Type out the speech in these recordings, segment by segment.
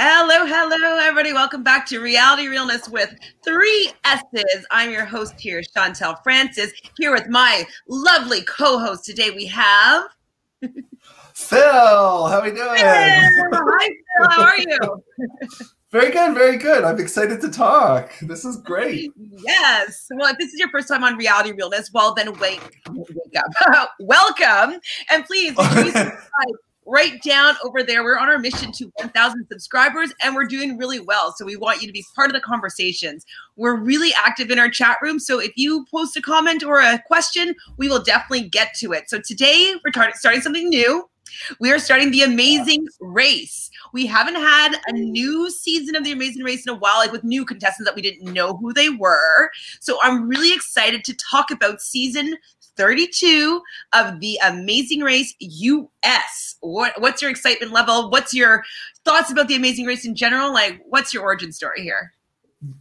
Hello, hello, everybody. Welcome back to Reality Realness with three S's. I'm your host here, Chantel Francis, here with my lovely co-host today. We have Phil. How are we doing? Hey, hi, Phil. How are you? very good, very good. I'm excited to talk. This is great. Yes. Well, if this is your first time on Reality Realness, well, then wake, wake up. Welcome, and please, please right down over there. We're on our mission to 1,000 subscribers and we're doing really well. So we want you to be part of the conversations. We're really active in our chat room. So if you post a comment or a question, we will definitely get to it. So today we're tar- starting something new. We are starting the amazing race. We haven't had a new season of the amazing race in a while, like with new contestants that we didn't know who they were. So I'm really excited to talk about season 32 of the Amazing Race US. What what's your excitement level? What's your thoughts about the Amazing Race in general? Like what's your origin story here?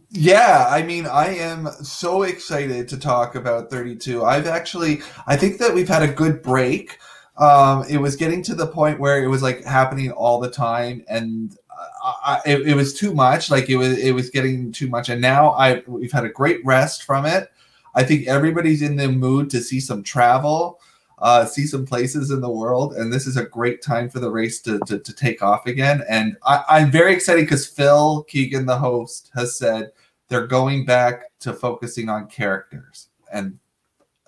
Yeah, I mean, I am so excited to talk about 32. I've actually I think that we've had a good break. Um, it was getting to the point where it was like happening all the time and I, it, it was too much like it was it was getting too much and now i we've had a great rest from it I think everybody's in the mood to see some travel, uh, see some places in the world, and this is a great time for the race to, to, to take off again. And I, am very excited because Phil Keoghan, the host, has said they're going back to focusing on characters, and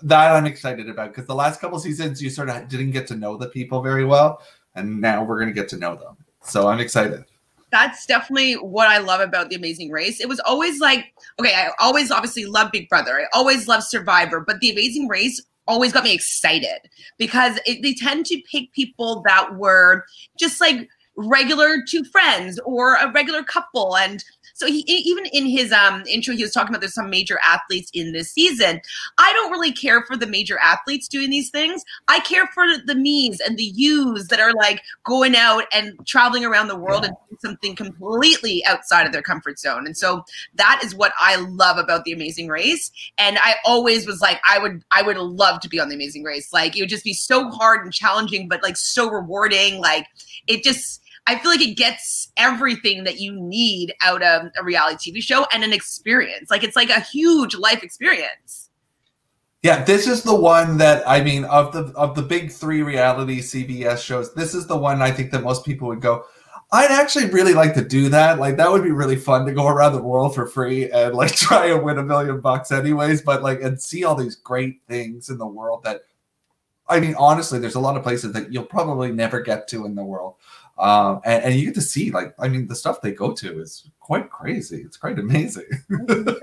that I'm excited about because the last couple seasons you sort of didn't get to know the people very well, and now we're going to get to know them. So I'm excited that's definitely what I love about the Amazing Race. It was always like, okay, I always obviously love Big Brother. I always love Survivor, but the Amazing Race always got me excited because it, they tend to pick people that were just like regular two friends or a regular couple and so he even in his um, intro, he was talking about there's some major athletes in this season. I don't really care for the major athletes doing these things. I care for the me's and the you's that are like going out and traveling around the world and doing something completely outside of their comfort zone. And so that is what I love about the Amazing Race. And I always was like, I would, I would love to be on the Amazing Race. Like it would just be so hard and challenging, but like so rewarding. Like it just I feel like it gets everything that you need out of a reality TV show and an experience. Like it's like a huge life experience. Yeah, this is the one that I mean of the of the big three reality CBS shows. This is the one I think that most people would go. I'd actually really like to do that. Like that would be really fun to go around the world for free and like try and win a million bucks anyways. But like and see all these great things in the world that I mean, honestly, there's a lot of places that you'll probably never get to in the world. Um, and, and, you get to see like i mean the stuff they go to is quite crazy. It's quite amazing.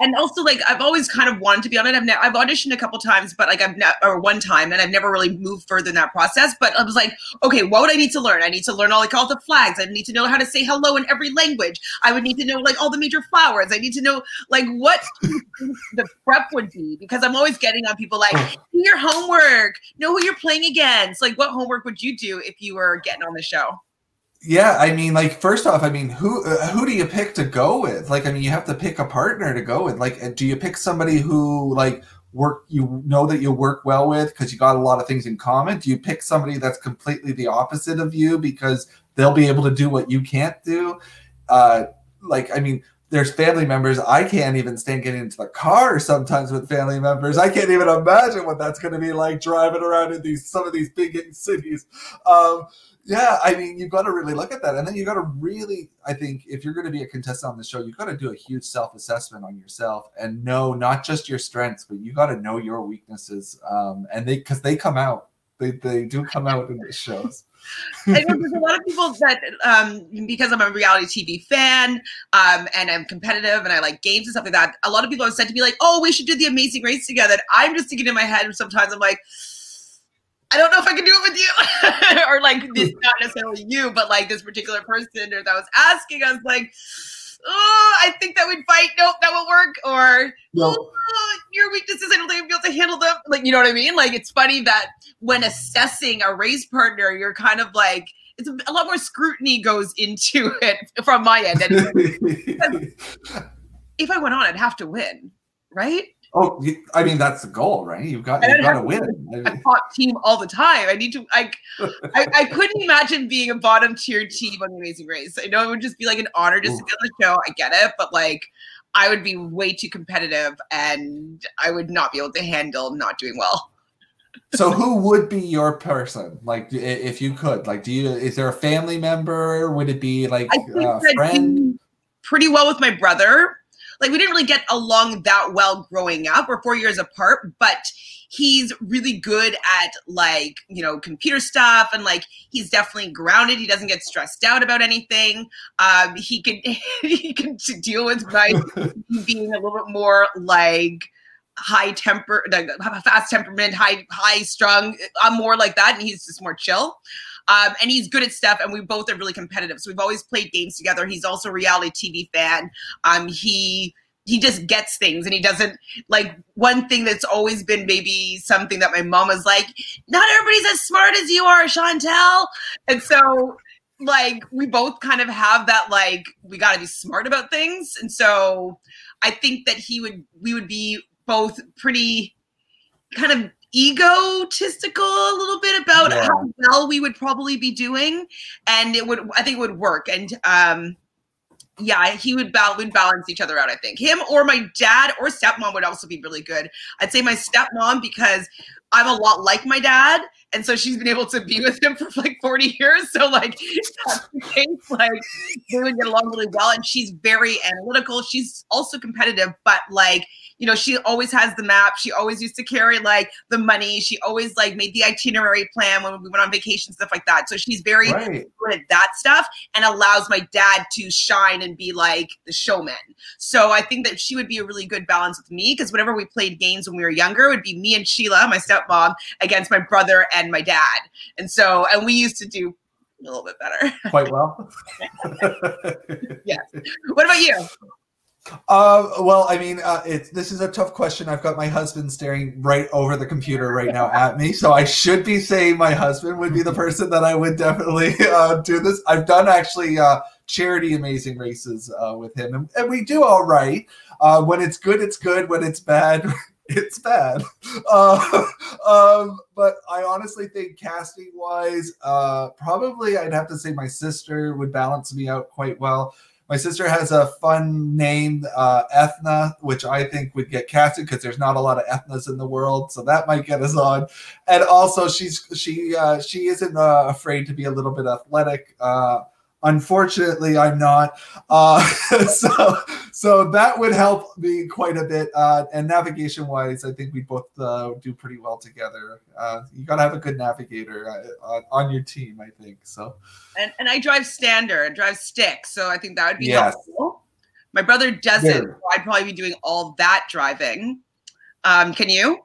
And also like i've always kind of wanted to be on it. I've, ne- I've auditioned a couple times but like i've not or one time and i've never really moved further in that process. But i was like okay what would i need to learn? I need to learn all like all the flags. I need to know how to say hello in every language. I would need to know like all the major flowers. I need to know like what the prep would be. Because i'm always getting on people like oh. do your homework. Know who you're playing against. Like what homework would you do if you were getting on the show yeah, I mean, like first off, I mean, who uh, who do you pick to go with? Like, I mean, you have to pick a partner to go with. Like, uh, do you pick somebody who like work you know that you work well with because you got a lot of things in common? Do you pick somebody that's completely the opposite of you because they'll be able to do what you can't do? Uh, like, I mean, there's family members I can't even stand getting into the car sometimes with family members. I can't even imagine what that's going to be like driving around in these some of these big cities. Um, yeah, I mean, you've got to really look at that. And then you've got to really, I think, if you're going to be a contestant on the show, you've got to do a huge self assessment on yourself and know not just your strengths, but you got to know your weaknesses. Um, and they, because they come out, they, they do come out in the shows. I know there's a lot of people that, um, because I'm a reality TV fan um, and I'm competitive and I like games and stuff like that, a lot of people have said to me, like, oh, we should do the amazing race together. And I'm just thinking in my head sometimes, I'm like, I don't know if I can do it with you. or like this not necessarily you, but like this particular person or that was asking us like, oh, I think that would fight. Nope, that won't work. Or oh, your weaknesses, I don't think I'll be able to handle them. Like, you know what I mean? Like it's funny that when assessing a race partner, you're kind of like, it's a, a lot more scrutiny goes into it from my end. if I went on, I'd have to win, right? Oh, I mean that's the goal, right? You've got you've got to win. A top team all the time. I need to. I, I, I couldn't imagine being a bottom tier team on the Amazing Race. I know it would just be like an honor just Ooh. to be on the show. I get it, but like I would be way too competitive, and I would not be able to handle not doing well. so who would be your person like if you could like do you is there a family member would it be like a friend pretty well with my brother like we didn't really get along that well growing up. We're four years apart, but he's really good at like you know computer stuff and like he's definitely grounded. He doesn't get stressed out about anything. Um he can he can deal with my being a little bit more like high temper like fast temperament high high strung i'm more like that and he's just more chill um, and he's good at stuff, and we both are really competitive. So we've always played games together. He's also a reality TV fan. Um, he he just gets things and he doesn't like one thing that's always been maybe something that my mom was like, not everybody's as smart as you are, Chantel. And so like we both kind of have that like we got to be smart about things and so i think that he would we would be both pretty kind of egotistical a little bit about yeah. how well we would probably be doing and it would i think it would work and um yeah he would balance would balance each other out i think. Him or my dad or stepmom would also be really good. I'd say my stepmom because i'm a lot like my dad and so she's been able to be with him for like 40 years so like that's the case like they would get along really well and she's very analytical. She's also competitive but like you know, she always has the map. She always used to carry like the money. She always like made the itinerary plan when we went on vacation, stuff like that. So she's very right. good at that stuff and allows my dad to shine and be like the showman. So I think that she would be a really good balance with me because whenever we played games when we were younger, it would be me and Sheila, my stepmom, against my brother and my dad. And so, and we used to do a little bit better. Quite well. yes. What about you? Uh, well, I mean, uh, this is a tough question. I've got my husband staring right over the computer right now at me, so I should be saying my husband would be the person that I would definitely uh, do this. I've done actually uh, charity amazing races uh, with him, and, and, we do all right. Uh, when it's good, it's good. When it's bad, it's bad. Um, but I honestly think casting wise, probably I'd have to say my sister would balance me out quite well. My sister has a fun name, uh, Ethna, which I think would get casted because there's not a lot of Ethnas in the world, so that might get us on. And also, she's she uh, she isn't uh, afraid to be a little bit athletic. Uh, Unfortunately, I'm not. Uh, so, so that would help me quite a bit. Uh, and navigation wise, I think we both uh, do pretty well together. Uh, you got to have a good navigator uh, on, on, your team, I think. So, and, and I drive standard, I drive stick. So I think that would be yes. helpful. My brother doesn't. So I'd probably be doing all that driving. Um, can you?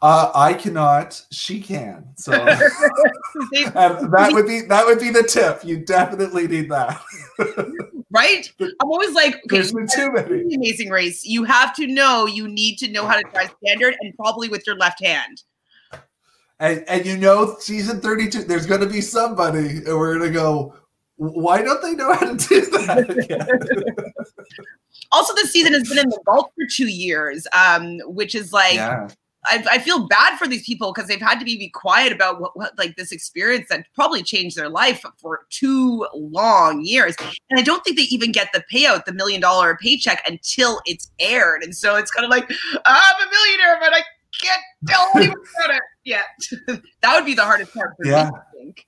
Uh, I cannot. She can. So that would be that would be the tip. You definitely need that. right? I'm always like, okay, there's been too many. Amazing race. You have to know. You need to know how to drive standard, and probably with your left hand. And and you know, season 32, there's going to be somebody, and we're going to go. Why don't they know how to do that? also, this season has been in the vault for two years, um, which is like. Yeah I, I, feel bad for these people because they've had to be, be quiet about what, what, like this experience that probably changed their life for two long years. And I don't think they even get the payout, the million dollar paycheck until it's aired. And so it's kind of like, I'm a millionaire, but I can't tell anyone about it yet. that would be the hardest part for yeah. me, I think.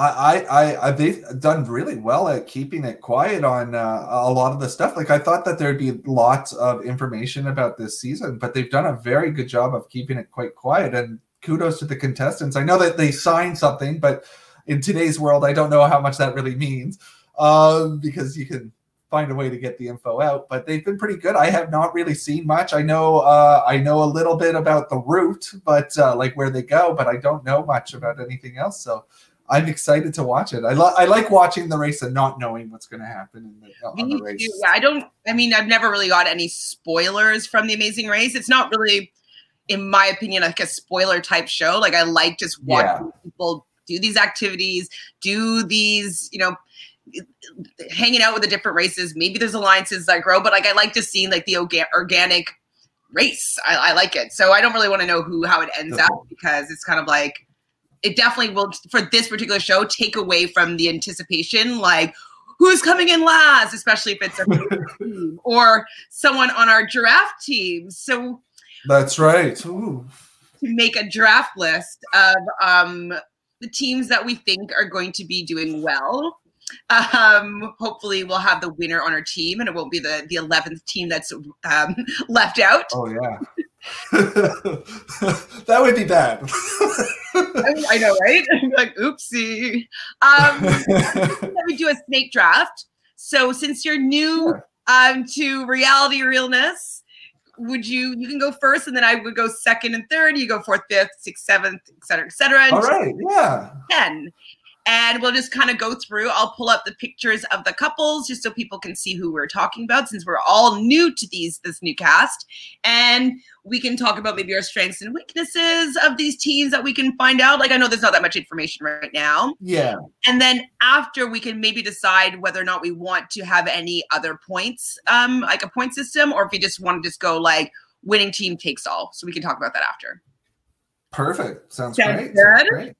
I, I, I, they've done really well at keeping it quiet on uh, a lot of the stuff. Like I thought that there'd be lots of information about this season, but they've done a very good job of keeping it quite quiet. And kudos to the contestants. I know that they signed something, but in today's world, I don't know how much that really means um, because you can find a way to get the info out. But they've been pretty good. I have not really seen much. I know, uh, I know a little bit about the route, but uh, like where they go, but I don't know much about anything else. So I'm excited to watch it. I, lo- I like watching the race and not knowing what's going to happen in the, on the race. I don't. I mean, I've never really got any spoilers from the Amazing Race. It's not really, in my opinion, like a spoiler type show. Like I like just watching yeah. people do these activities, do these, you know, hanging out with the different races. Maybe there's alliances that grow, but like I like to see like the orga- organic race. I, I, like it. So I don't really want to know who how it ends out because it's kind of like it definitely will for this particular show take away from the anticipation. Like who's coming in last, especially if it's a team or someone on our draft team. So that's right. Ooh. To make a draft list of um, the teams that we think are going to be doing well. Um, hopefully, we'll have the winner on our team, and it won't be the the eleventh team that's um, left out. Oh yeah, that would be bad. I, I, know, right? like, oopsie. Um, let me do a snake draft. So, since you're new um, to reality realness, would you you can go first and then I would go second and third. You go fourth, fifth, sixth, seventh, et cetera, et cetera. All right. Yeah. 10 and we'll just kind of go through. I'll pull up the pictures of the couples just so people can see who we're talking about since we're all new to these this new cast. And we can talk about maybe our strengths and weaknesses of these teams that we can find out. Like I know there's not that much information right now. Yeah. And then after we can maybe decide whether or not we want to have any other points, um, like a point system, or if we just want to just go like winning team takes all. So we can talk about that after. Perfect. Sounds, Sounds great. Good. Sounds great.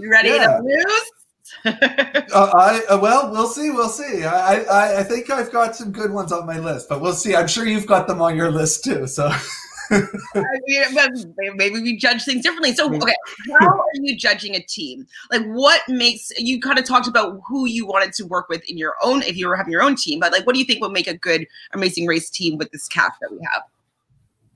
You ready yeah. to lose? uh, I uh, well, we'll see. We'll see. I, I I think I've got some good ones on my list, but we'll see. I'm sure you've got them on your list too. So. I mean, maybe we judge things differently. So, okay, how are you judging a team? Like, what makes you kind of talked about who you wanted to work with in your own, if you were having your own team, but like, what do you think would make a good Amazing Race team with this cast that we have?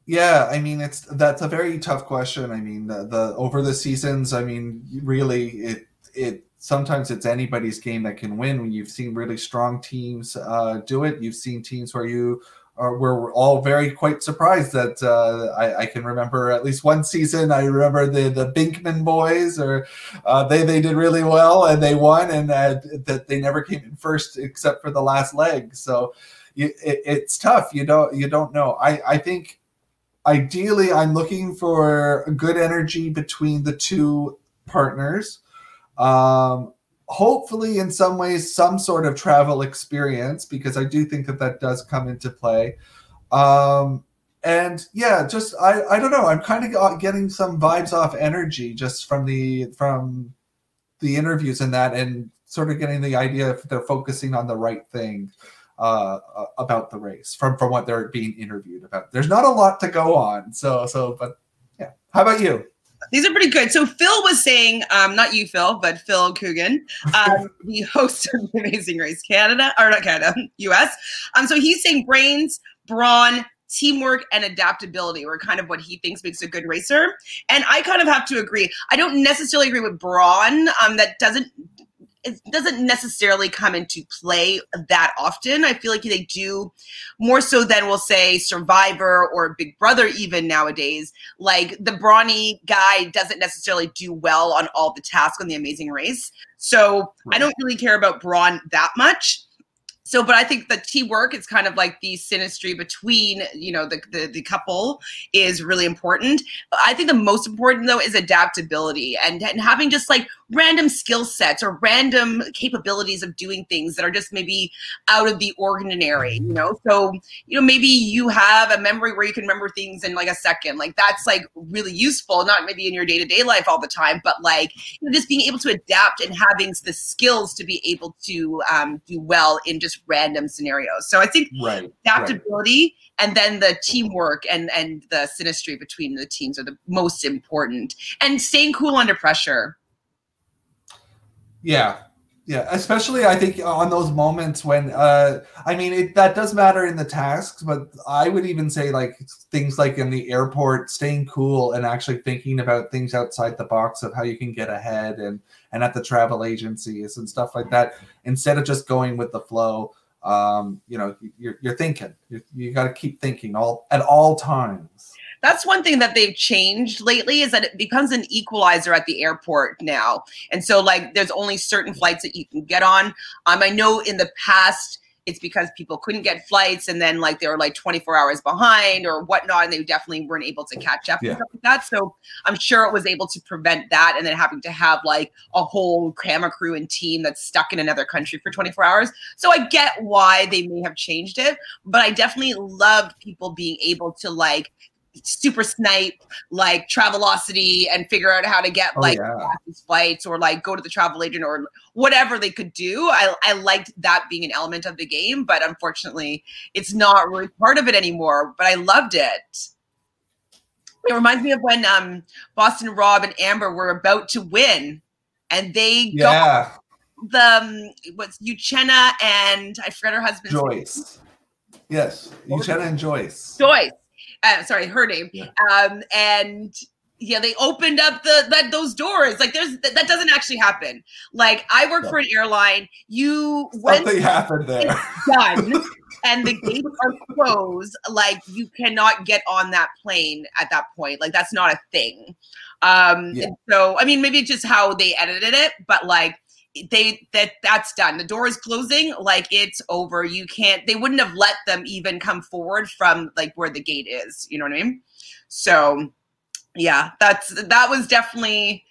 Yeah, I mean it's that's a very tough question. I mean the, the over the seasons, I mean really it it sometimes it's anybody's game that can win. When you've seen really strong teams uh, do it, you've seen teams where you are we're all very quite surprised that uh, I, I, can remember at least one season. I remember the the Binkman boys, or uh, they they did really well and they won, and uh, that they never came in first except for the last leg. So it, it's tough. You don't you don't know. I I think ideally, I'm looking for good energy between the two partners. Um, hopefully, in some ways, some sort of travel experience, because I do think that that does come into play. Um, and yeah, just I I don't know. I'm kind of getting some vibes off energy just from the from the interviews and that, and sort of getting the idea if they're focusing on the right thing uh, uh, about the race from from what they're being interviewed about. There's not a lot to go on, so so but yeah. How about you? These are pretty good. So Phil was saying, um, not you, Phil, but Phil Coogan, um, the host of Amazing Race Canada, or not Canada, US. Um, so he's saying brains, brawn, teamwork and adaptability were kind of what he thinks makes a good racer. And I kind of have to agree. I don't necessarily agree with brawn. Um, that doesn't it doesn't necessarily come into play that often. I feel like they do more so than we'll say Survivor or Big Brother, even nowadays. Like the brawny guy doesn't necessarily do well on all the tasks on the Amazing Race. So right. I don't really care about brawn that much so but i think the teamwork is kind of like the synastry between you know the, the, the couple is really important i think the most important though is adaptability and, and having just like random skill sets or random capabilities of doing things that are just maybe out of the ordinary you know? So you know maybe you have a memory where you can remember things in like a second. Like that's like really useful not maybe in your day-to-day life all the time but like you know, just being able to adapt and having the skills to be able to um, do well in just random scenarios. So i think right, adaptability right. and then the teamwork and and the synastry between the teams are the most important. And staying cool under pressure yeah, yeah. Especially, I think on those moments when, uh, I mean, it, that does matter in the tasks, but I would even say like things like in the airport, staying cool and actually thinking about things outside the box of how you can get ahead, and and at the travel agencies and stuff like that, instead of just going with the flow. Um, you know, you're, you're thinking. You, you got to keep thinking all at all times that's one thing that they've changed lately is that it becomes an equalizer at the airport now. And so like there's only certain flights that you can get on. Um, I know in the past it's because people couldn't get flights and then like they were like 24 hours behind or whatnot and they definitely weren't able to catch up Yeah. and stuff like that so i'm sure it was able to prevent that and then having to have like a whole camera crew and team that's stuck in another country for 24 hours so i get why they may have changed it but i definitely loved people being able to like super snipe like travelocity and figure out how to get Oh, like yeah. flights or like go to the travel agent or whatever they could do. I, I liked that being an element of the game, but unfortunately, it's not really part of it anymore. But I loved it. It reminds me of when um, Boston Rob and Amber were about to win, and they got the um, what's Uchenna and I forgot her husband's name. Joyce. Yes, Uchenna and Joyce. Joyce. Uh, sorry, her name. Yeah. Um, and yeah, they opened up the that those doors. Like there's that, that doesn't actually happen. Like I work No. for an airline. You Something happened there. done and the gates are closed, like you cannot get on that plane at that point. Like that's not a thing. Um Yeah. and so I mean maybe just how they edited it, but like they that that's done. The door is closing, like it's over. You can't they wouldn't have let them even come forward from like where the gate is. You know what I mean? So yeah, that's that was definitely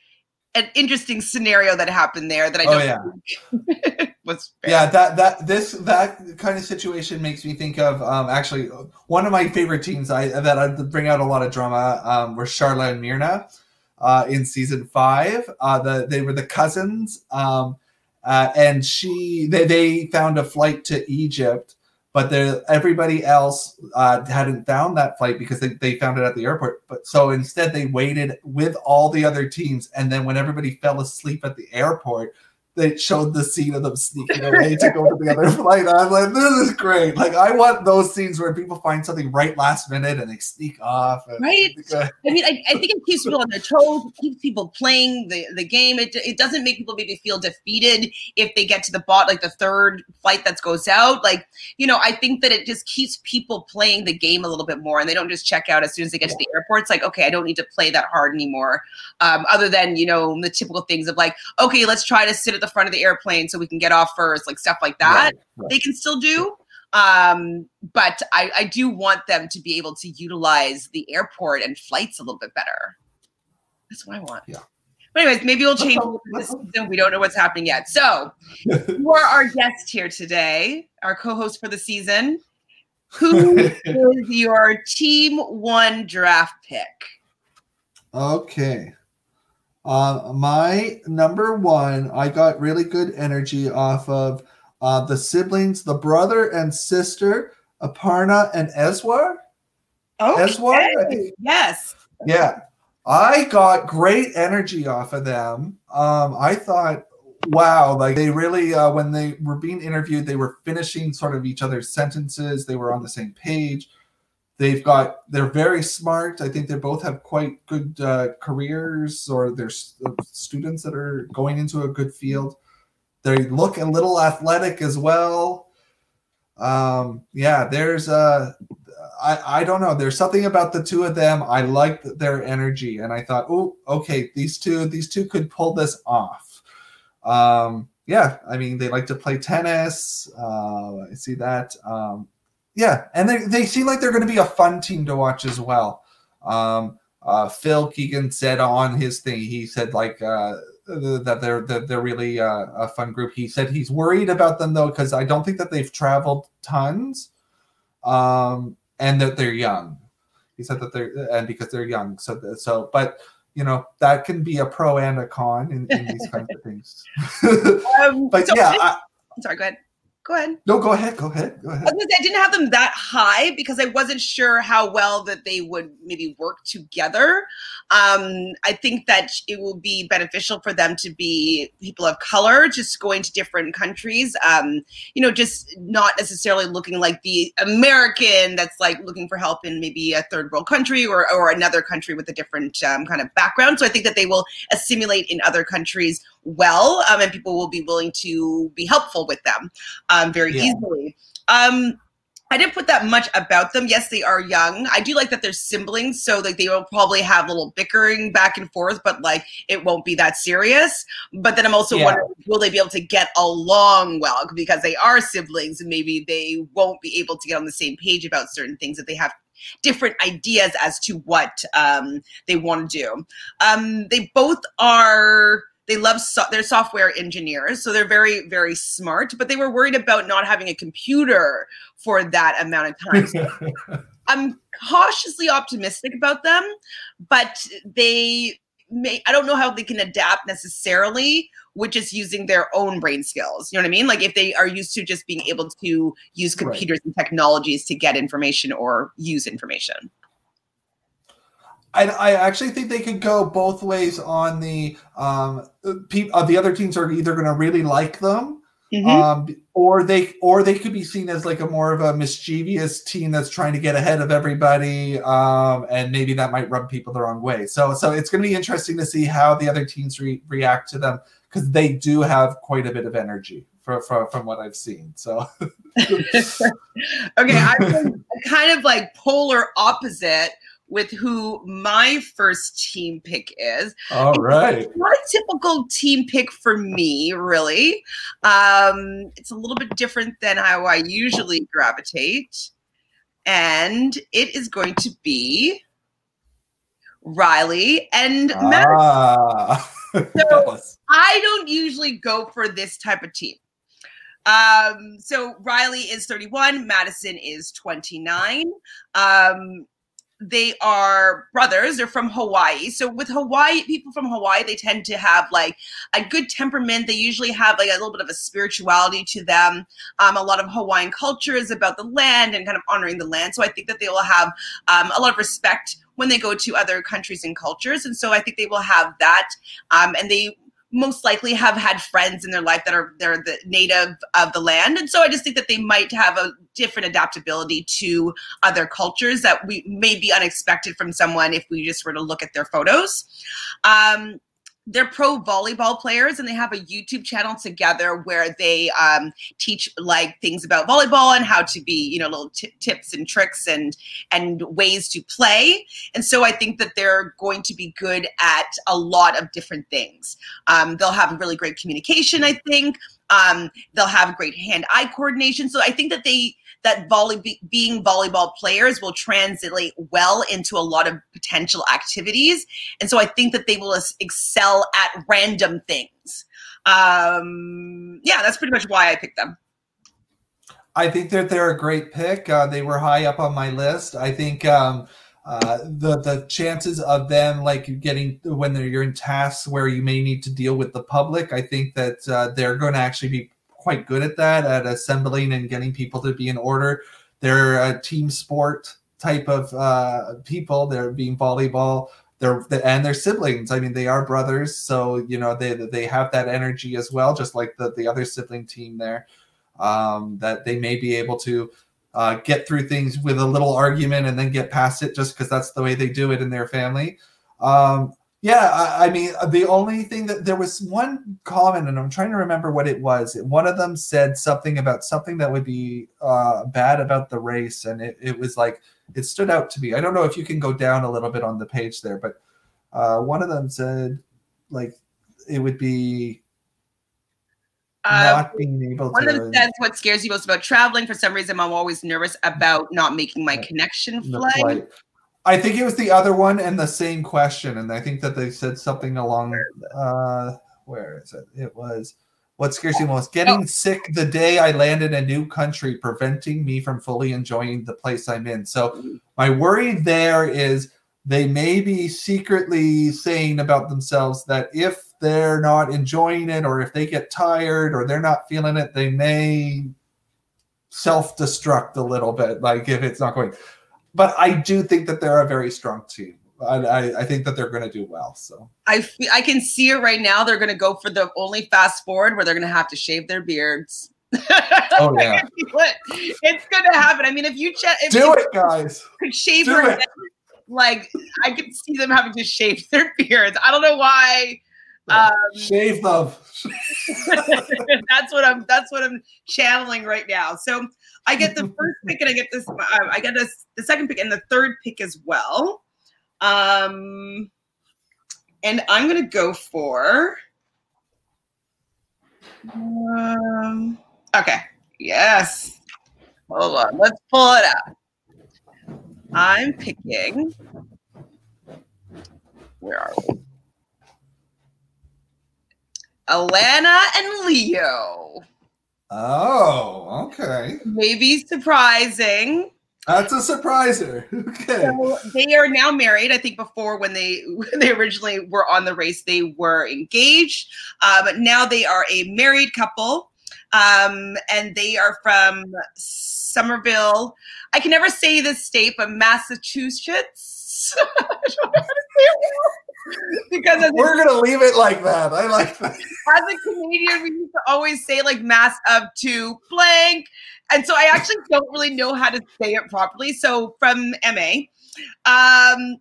an interesting scenario that happened there that I Oh don't oh, yeah. think was fair. Yeah, that that this that kind of situation makes me think of um, actually one of my favorite teams I that I bring out a lot of drama um, were Charla and Mirna uh, in season five. Uh, the they were the cousins, um, uh, and she they they found a flight to Egypt, but everybody else uh, hadn't found that flight because they, they found it at the airport. But so instead they waited with all the other teams, and then when everybody fell asleep at the airport they showed the scene of them sneaking away to go to the other flight. I'm like, this is great. Like, I want those scenes where people find something right last minute and they sneak off. And, Right? I mean, I, I think it keeps people on their toes, keeps people playing the, the game. It, it doesn't make people maybe feel defeated if they get to the bot, like the third flight that goes out. Like, you know, I think that it just keeps people playing the game a little bit more and they don't just check out as soon as they get to the airport. It's like, okay, I don't need to play that hard anymore. Um, other than, you know, the typical things of like, okay, let's try to sit at the front of the airplane so we can get off first, like stuff like that Right, right. they can still do. Um, but I, I do want them to be able to utilize the airport and flights a little bit better. That's what I want. Yeah. But anyways, maybe we'll change this season. We don't know what's happening yet. So you are our guest here today, our co-host for the season. Who is your team one draft pick? Okay. Uh, my number one, I got really good energy off of uh, the siblings, the brother and sister, Aparna and Eswar. Eswar, I think. Yes. Yeah. I got great energy off of them. Um, I thought, wow, like they really, uh, when they were being interviewed, they were finishing sort of each other's sentences. They were on the same page. They've got, they're very smart. I think they both have quite good uh, careers or they're uh, students that are going into a good field. They look a little athletic as well. Um, yeah, there's uh I, I don't know. There's something about the two of them. I liked their energy, and I thought, oh, okay, these two, these two could pull this off. Um, yeah, I mean, they like to play tennis. Uh, I see that. Um, yeah, and they, they seem like they're going to be a fun team to watch as well. Um, uh, Phil Keoghan said on his thing, he said like uh, that they're that they're really uh, a fun group. He said he's worried about them though because I don't think that they've traveled tons, um, and that they're young. He said that they're and because they're young. So so, but you know that can be a pro and a con in, in these kinds of things. Um, but so- yeah, I, sorry, go ahead. Go ahead. no, go ahead, go ahead, go I, ahead. say, I didn't have them that high because I wasn't sure how well that they would maybe work together. Um, I think that it will be beneficial for them to be people of color, just going to different countries. Um, you know, just not necessarily looking like the American that's like looking for help in maybe a third world country or, or another country with a different um, kind of background. So I think that they will assimilate in other countries well, um, and people will be willing to be helpful with them um, very Yeah. easily. Um, I didn't put that much about them. Yes, they are young. I do like that they're siblings, so like they will probably have little bickering back and forth, but like it won't be that serious. But then I'm also Yeah. wondering, will they be able to get along well because they are siblings and maybe they won't be able to get on the same page about certain things that they have different ideas as to what um, they want to do. Um, they both are they love so- they're software engineers so they're very very smart but they were worried about not having a computer for that amount of time. So i'm cautiously optimistic about them but they may i don't know how they can adapt necessarily with just using their own brain skills you know what i mean? Like if they are used to just being able to use Right. computers and technologies to get information or use information I, I actually think they could go both ways on the um pe- uh, the other teams are either going to really like them Mhm. um or they or they could be seen as like a more of a mischievous team that's trying to get ahead of everybody um and maybe that might rub people the wrong way so so it's going to be interesting to see how the other teams re- react to them because they do have quite a bit of energy for, for, from what i've seen so okay, I'm kind of like polar opposite with who my first team pick is. all right It's not a typical team pick for me, really. Um, it's a little bit different than how I usually gravitate. And it is going to be Riley and Matt. ah. yes. I don't usually go for this type of team. Um, so Riley is 31, Maddison is 29. Um, they are brothers. They're from Hawaii. So with Hawaii, people from Hawaii, they tend to have like a good temperament. They usually have like a little bit of a spirituality to them. Um, a lot of Hawaiian culture is about the land and kind of honoring the land. So I think that they will have um, a lot of respect when they go to other countries and cultures. And so I think they will have that. Um, and they most likely have had friends in their life that are they're the native of the land. And so i just think that they might have a different adaptability to other cultures that we may be unexpected from someone if we just were to look at their photos. Um, they're pro volleyball players and they have a youtube channel together where they um, teach like things about volleyball and how to be you know little t- tips and tricks and and ways to play and so I think that they're going to be good at a lot of different things. Um, they'll have really great communication, I think. Um, they'll have great hand-eye coordination. So I think that they that volley be, being volleyball players will translate well into a lot of potential activities. And so I think that they will excel at random things. Um, yeah, that's pretty much why I picked them. I think that they're a great pick. Uh, they were high up on my list. I think um, uh, the the chances of them like getting when they're, you're in tasks where you may need to deal with the public, I think that uh, they're going to actually be quite good at that, at assembling and getting people to be in order. They're a team sport type of uh, people. They're being volleyball. They're and they're siblings. I mean, they are brothers, so you know they they have that energy as well, just like the the other sibling team there um, that they may be able to uh, get through things with a little argument and then get past it just because that's the way they do it in their family. Um, yeah, I, I mean, the only thing that there was one comment, and I'm trying to remember what it was. One of them said something about something that would be uh, bad about the race, and it, it was like it stood out to me. I don't know if you can go down a little bit on the page there, but uh, one of them said like it would be Uh, not being able One of to them says what scares you most about traveling. For some reason, I'm always nervous about not making my connection flight. flight. I think it was the other one and the same question, and I think that they said something along. Uh, where is it? It was what scares you most? Getting sick the day I land in a new country, preventing me from fully enjoying the place I'm in. So my worry there is they may be secretly saying about themselves that if they're not enjoying it, or if they get tired, or they're not feeling it, they may self-destruct a little bit. Like if it's not going but I do think that they're a very strong team. I, I, I think that they're going to do well. So I I can see it right now. They're going to go for the only fast forward where they're going to have to shave their beards. Oh, yeah. It's going to happen. I mean, if you check, if do you it, guys. could shave Do her head, like I could see them having to shave their beards. I don't know why Um, Shave them. that's what I'm. That's what I'm channeling right now. So I get the first pick, and I get this. Uh, I get this, the second pick, and the third pick as well. Um, and I'm gonna go for. Um, okay. Yes. Hold on. Let's pull it out. I'm picking. Where are we? Alana and Leo. Oh, okay. Maybe surprising. That's a surpriser. Okay. So they are now married. I think before when they when they originally were on the race, they were engaged, uh, but now they are a married couple, um, and they are from Somerville. I can never say this state, but Massachusetts. because we're gonna leave it like that. I like that. As a Canadian, we used to always say like mass up to blank, and so I actually don't really know how to say it properly. So from MA, um,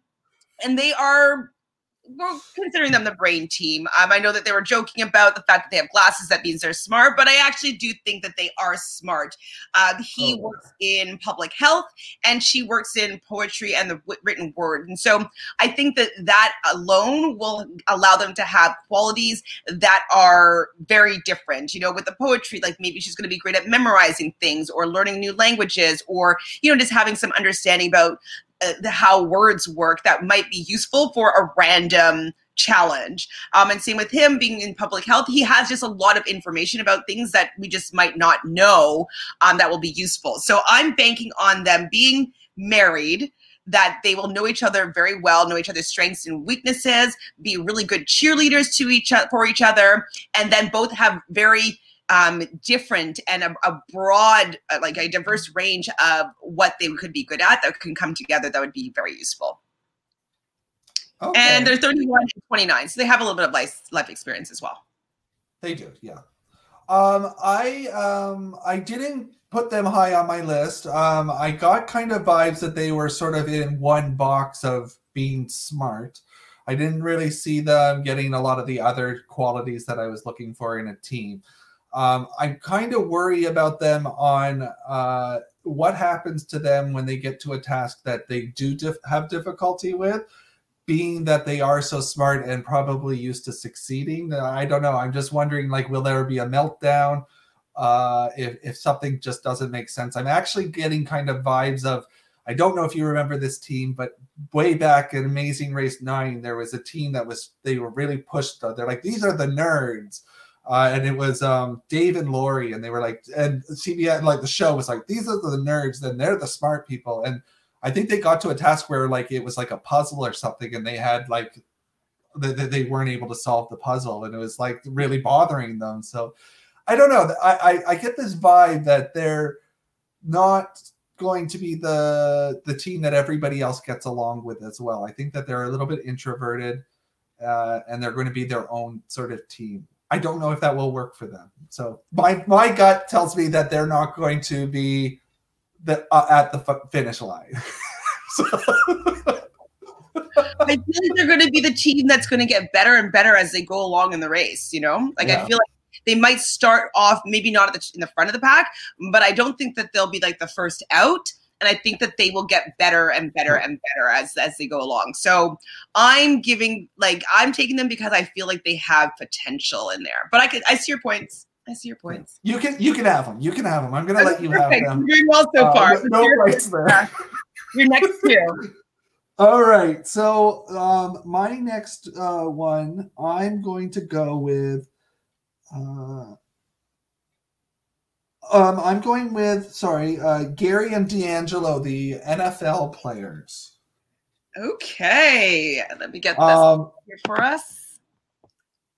and they are considering them the brain team. Um, I know that they were joking about the fact that they have glasses. That means they're smart, but I actually do think that they are smart. Um, he oh. works in public health, and she works in poetry and the w- written word. And so I think that that alone will allow them to have qualities that are very different. You know, with the poetry, like maybe she's going to be great at memorizing things or learning new languages, or you know, just having some understanding about uh, how words work that might be useful for a random challenge. Um, and same with him being in public health, he has just a lot of information about things that we just might not know um, that will be useful. So I'm banking on them being married. That they will know each other very well, know each other's strengths and weaknesses, be really good cheerleaders to each for each other, and then both have very um, different and a, a, broad, uh, like a diverse range of what they could be good at that can come together that would be very useful. Okay. And they're 31 and 29, so they have a little bit of life, life experience as well. They do, yeah. Um, I um, I didn't put them high on my list. Um, I got kind of vibes that they were sort of in one box of being smart. I didn't really see them getting a lot of the other qualities that I was looking for in a team. Um, I'm kind of worried about them on uh, what happens to them when they get to a task that they do dif- have difficulty with, being that they are so smart and probably used to succeeding. I don't know. I'm just wondering, like, will there be a meltdown uh, if if something just doesn't make sense? I'm actually getting kind of vibes of. I don't know if you remember this team, but way back in Amazing Race 9, there was a team that was, they were really pushed. Though. They're like, these are the nerds uh, and it was um, Dave and Lori, and they were like, and CBS, like the show was like, these are the nerds, then they're the smart people. And I think they got to a task where like it was like a puzzle or something, and they had like they, they weren't able to solve the puzzle, and it was like really bothering them. So I don't know. I, I, I get this vibe that they're not going to be the the team that everybody else gets along with as well. I think that they're a little bit introverted, uh, and they're going to be their own sort of team. I don't know if that will work for them. So my my gut tells me that they're not going to be the uh, at the f- finish line. so. I feel like they're going to be the team that's going to get better and better as they go along in the race. You know, like yeah. I feel like they might start off maybe not at the, in the front of the pack, but I don't think that they'll be like the first out and I think that they will get better and better and better as as they go along. So I'm giving like I'm taking them because I feel like they have potential in there. But I could I see your points. I see your points. You can you can have them. You can have them. I'm gonna That's let you perfect. have them. You're doing well so uh, far. No rights there. Your next two. All right. So um, my next uh, one, I'm going to go with. Uh, um, I'm going with sorry, uh, Gary and DeAngelo, the NFL players. Okay, let me get this um, here for us.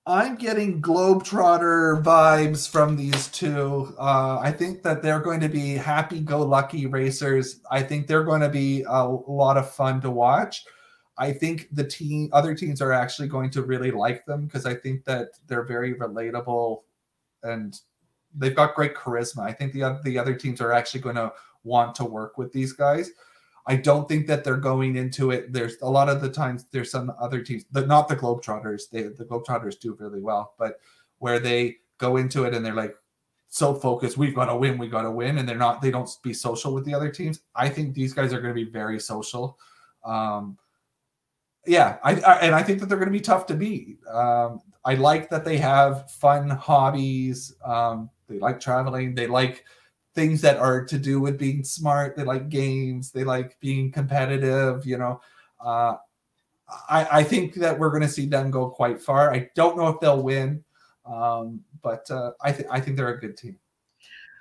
I'm getting Globetrotter vibes from these two. Uh, I think that they're going to be happy-go-lucky racers. I think they're going to be a lot of fun to watch. I think the team, other teams are actually going to really like them because I think that they're very relatable and they've got great charisma. I think the the other teams are actually going to want to work with these guys. I don't think that they're going into it. There's a lot of the times there's some other teams, but not the Globetrotters. They the Globetrotters do really well, but where they go into it and they're like so focused, we've got to win, we got to win, and they're not. They don't be social with the other teams. I think these guys are going to be very social. Um, yeah, I, I, and I think that they're going to be tough to beat. Um, I like that they have fun hobbies. Um, they like traveling. They like things that are to do with being smart. They like games. They like being competitive. You know, uh, I, I think that we're going to see them go quite far. I don't know if they'll win, um, but uh, I think I think they're a good team.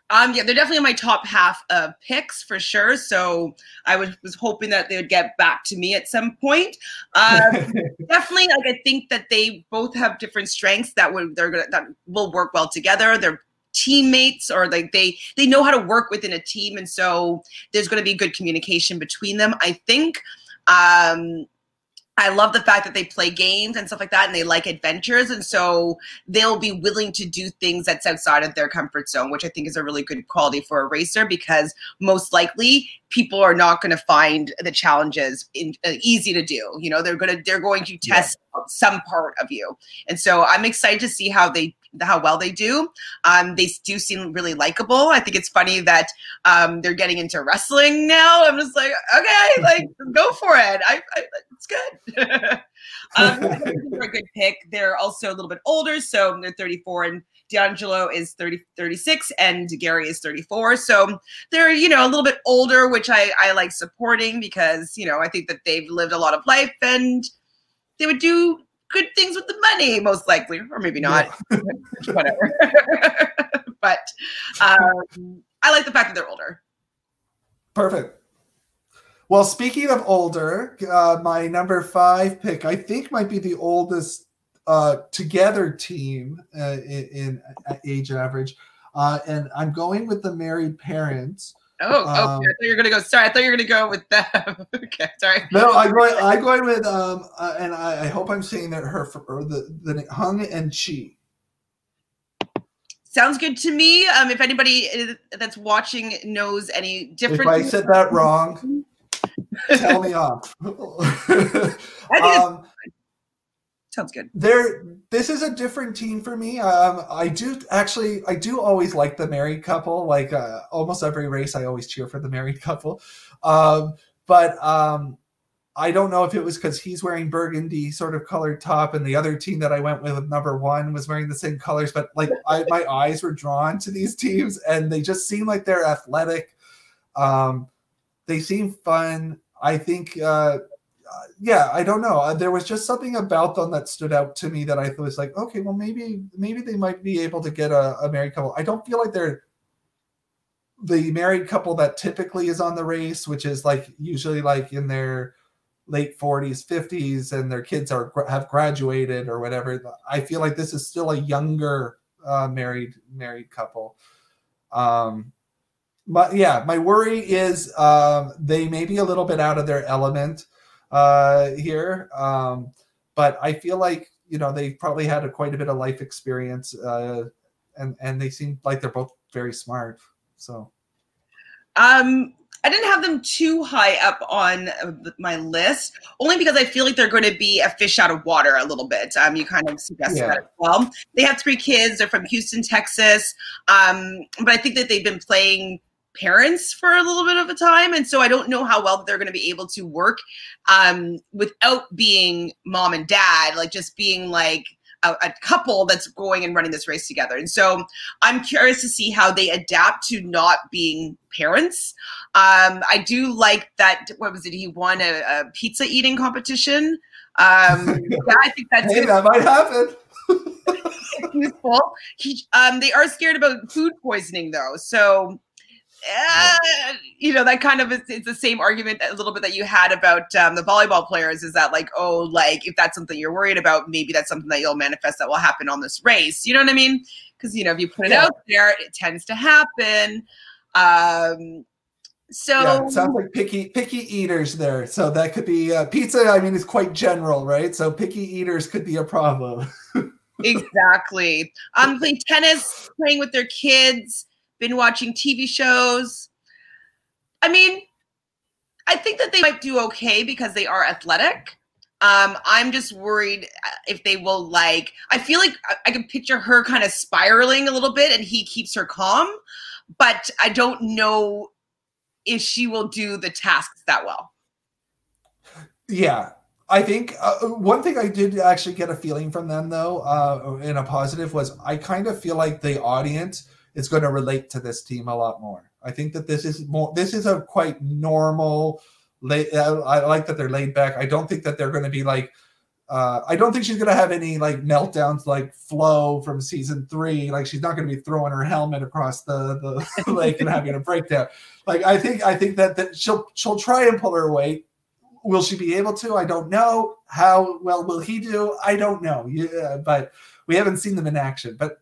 Um, yeah, they're definitely in my top half of picks for sure. So I was, was hoping that they would get back to me at some point. Uh, definitely, like I think that they both have different strengths that would they're gonna that will work well together. They're teammates or like they they know how to work within a team and so there's going to be good communication between them i think um I love the fact that they play games and stuff like that and they like adventures. And so they'll be willing to do things that's outside of their comfort zone, which I think is a really good quality for a racer because most likely people are not going to find the challenges in, uh, easy to do. You know, they're going to, they're going to test yeah. some part of you. And so I'm excited to see how they how well they do. Um, they do seem really likable. I think it's funny that um, they're getting into wrestling now. I'm just like, okay, like go for it. I, I it's good. um, they're a good pick. They're also a little bit older, so they're 34 and DeAngelo is 30, 36 and Gary is 34. So they're, you know, a little bit older, which I, I like supporting because, you know, I think that they've lived a lot of life and they would do good things with the money, most likely, or maybe not. Yeah. Whatever. but um, I like the fact that they're older. Perfect. Well, speaking of older, uh, my number five pick, I think, might be the oldest uh, together team uh, in, in, age average. Uh, and I'm going with the married parents. Oh, um, okay. I thought you were gonna go. Sorry, I thought you were gonna go with them. okay, sorry. No, I go. I'm going with um, uh, and I, I, hope I'm saying that her for the the Hung and Chee. Sounds good to me. Um, if anybody uh, that's watching knows any different, if I said that wrong, tell me off. um, sounds good. There, this is a different team for me. Um, I do actually, I do always like the married couple. Like uh, almost every race, I always cheer for the married couple. Um, but um, I don't know if it was because he's wearing burgundy sort of colored top, and the other team that I went with, number one, was wearing the same colors. But like, I, my eyes were drawn to these teams, and they just seem like they're athletic. Um, they seem fun. I think uh, yeah, I don't know. Uh, there was just something about them that stood out to me that I was like, okay, well, maybe maybe they might be able to get a, a married couple. I don't feel like they're the married couple that typically is on the race, which is like usually like in their late 40s, 50s, and their kids are have graduated or whatever. I feel like this is still a younger uh, married married couple. Um, but yeah, my worry is um, they may be a little bit out of their element uh, here. Um, but I feel like you know they probably had a, quite a bit of life experience, uh, and and they seem like they're both very smart. So, um, I didn't have them too high up on my list, only because I feel like they're going to be a fish out of water a little bit. Um, you kind of suggested yeah. that as well. They have three kids. They're from Houston, Texas. Um, but I think that they've been playing parents for a little bit of a time. And so i don't know how well they're going to be able to work um, without being mom and dad like just being like a, a, couple that's going and running this race together. And so i'm curious to see how they adapt to not being parents. Um, i do like that what was it he won a, a pizza eating competition. Um, yeah i think that's hey, that might happen. Useful. He, um, they are scared about food poisoning though, so uh, you know that kind of is, it's the same argument a little bit that you had about um, the volleyball players is that like oh like if that's something you're worried about maybe that's something that you'll manifest that will happen on this race. You know what i mean? Because you know if you put it yeah. out there it tends to happen. Um so yeah, sounds like picky picky eaters there. So that could be uh, pizza i mean it's quite general right? So picky eaters could be a problem. Exactly. Um playing tennis playing with their kids been watching TV shows. I mean, I think that they might do okay because they are athletic. Um, I'm just worried uh, if they will like. I feel like I, I can picture her kind of spiraling a little bit, and he keeps her calm. But I don't know if she will do the tasks that well. Yeah, I think uh, one thing I did actually get a feeling from them, though, uh, in a positive, was I kind of feel like the audience is going to relate to this team a lot more. I think that this is more. This is a quite normal. I like that they're laid back. I don't think that they're going to be like. Uh, I don't think she's going to have any like meltdowns like Flo from season three. Like she's not going to be throwing her helmet across the, the lake and having a breakdown. Like I think I think that, that she'll she'll try and pull her weight Will she be able to? I don't know. How well will he do? I don't know. Yeah, but we haven't seen them in action. But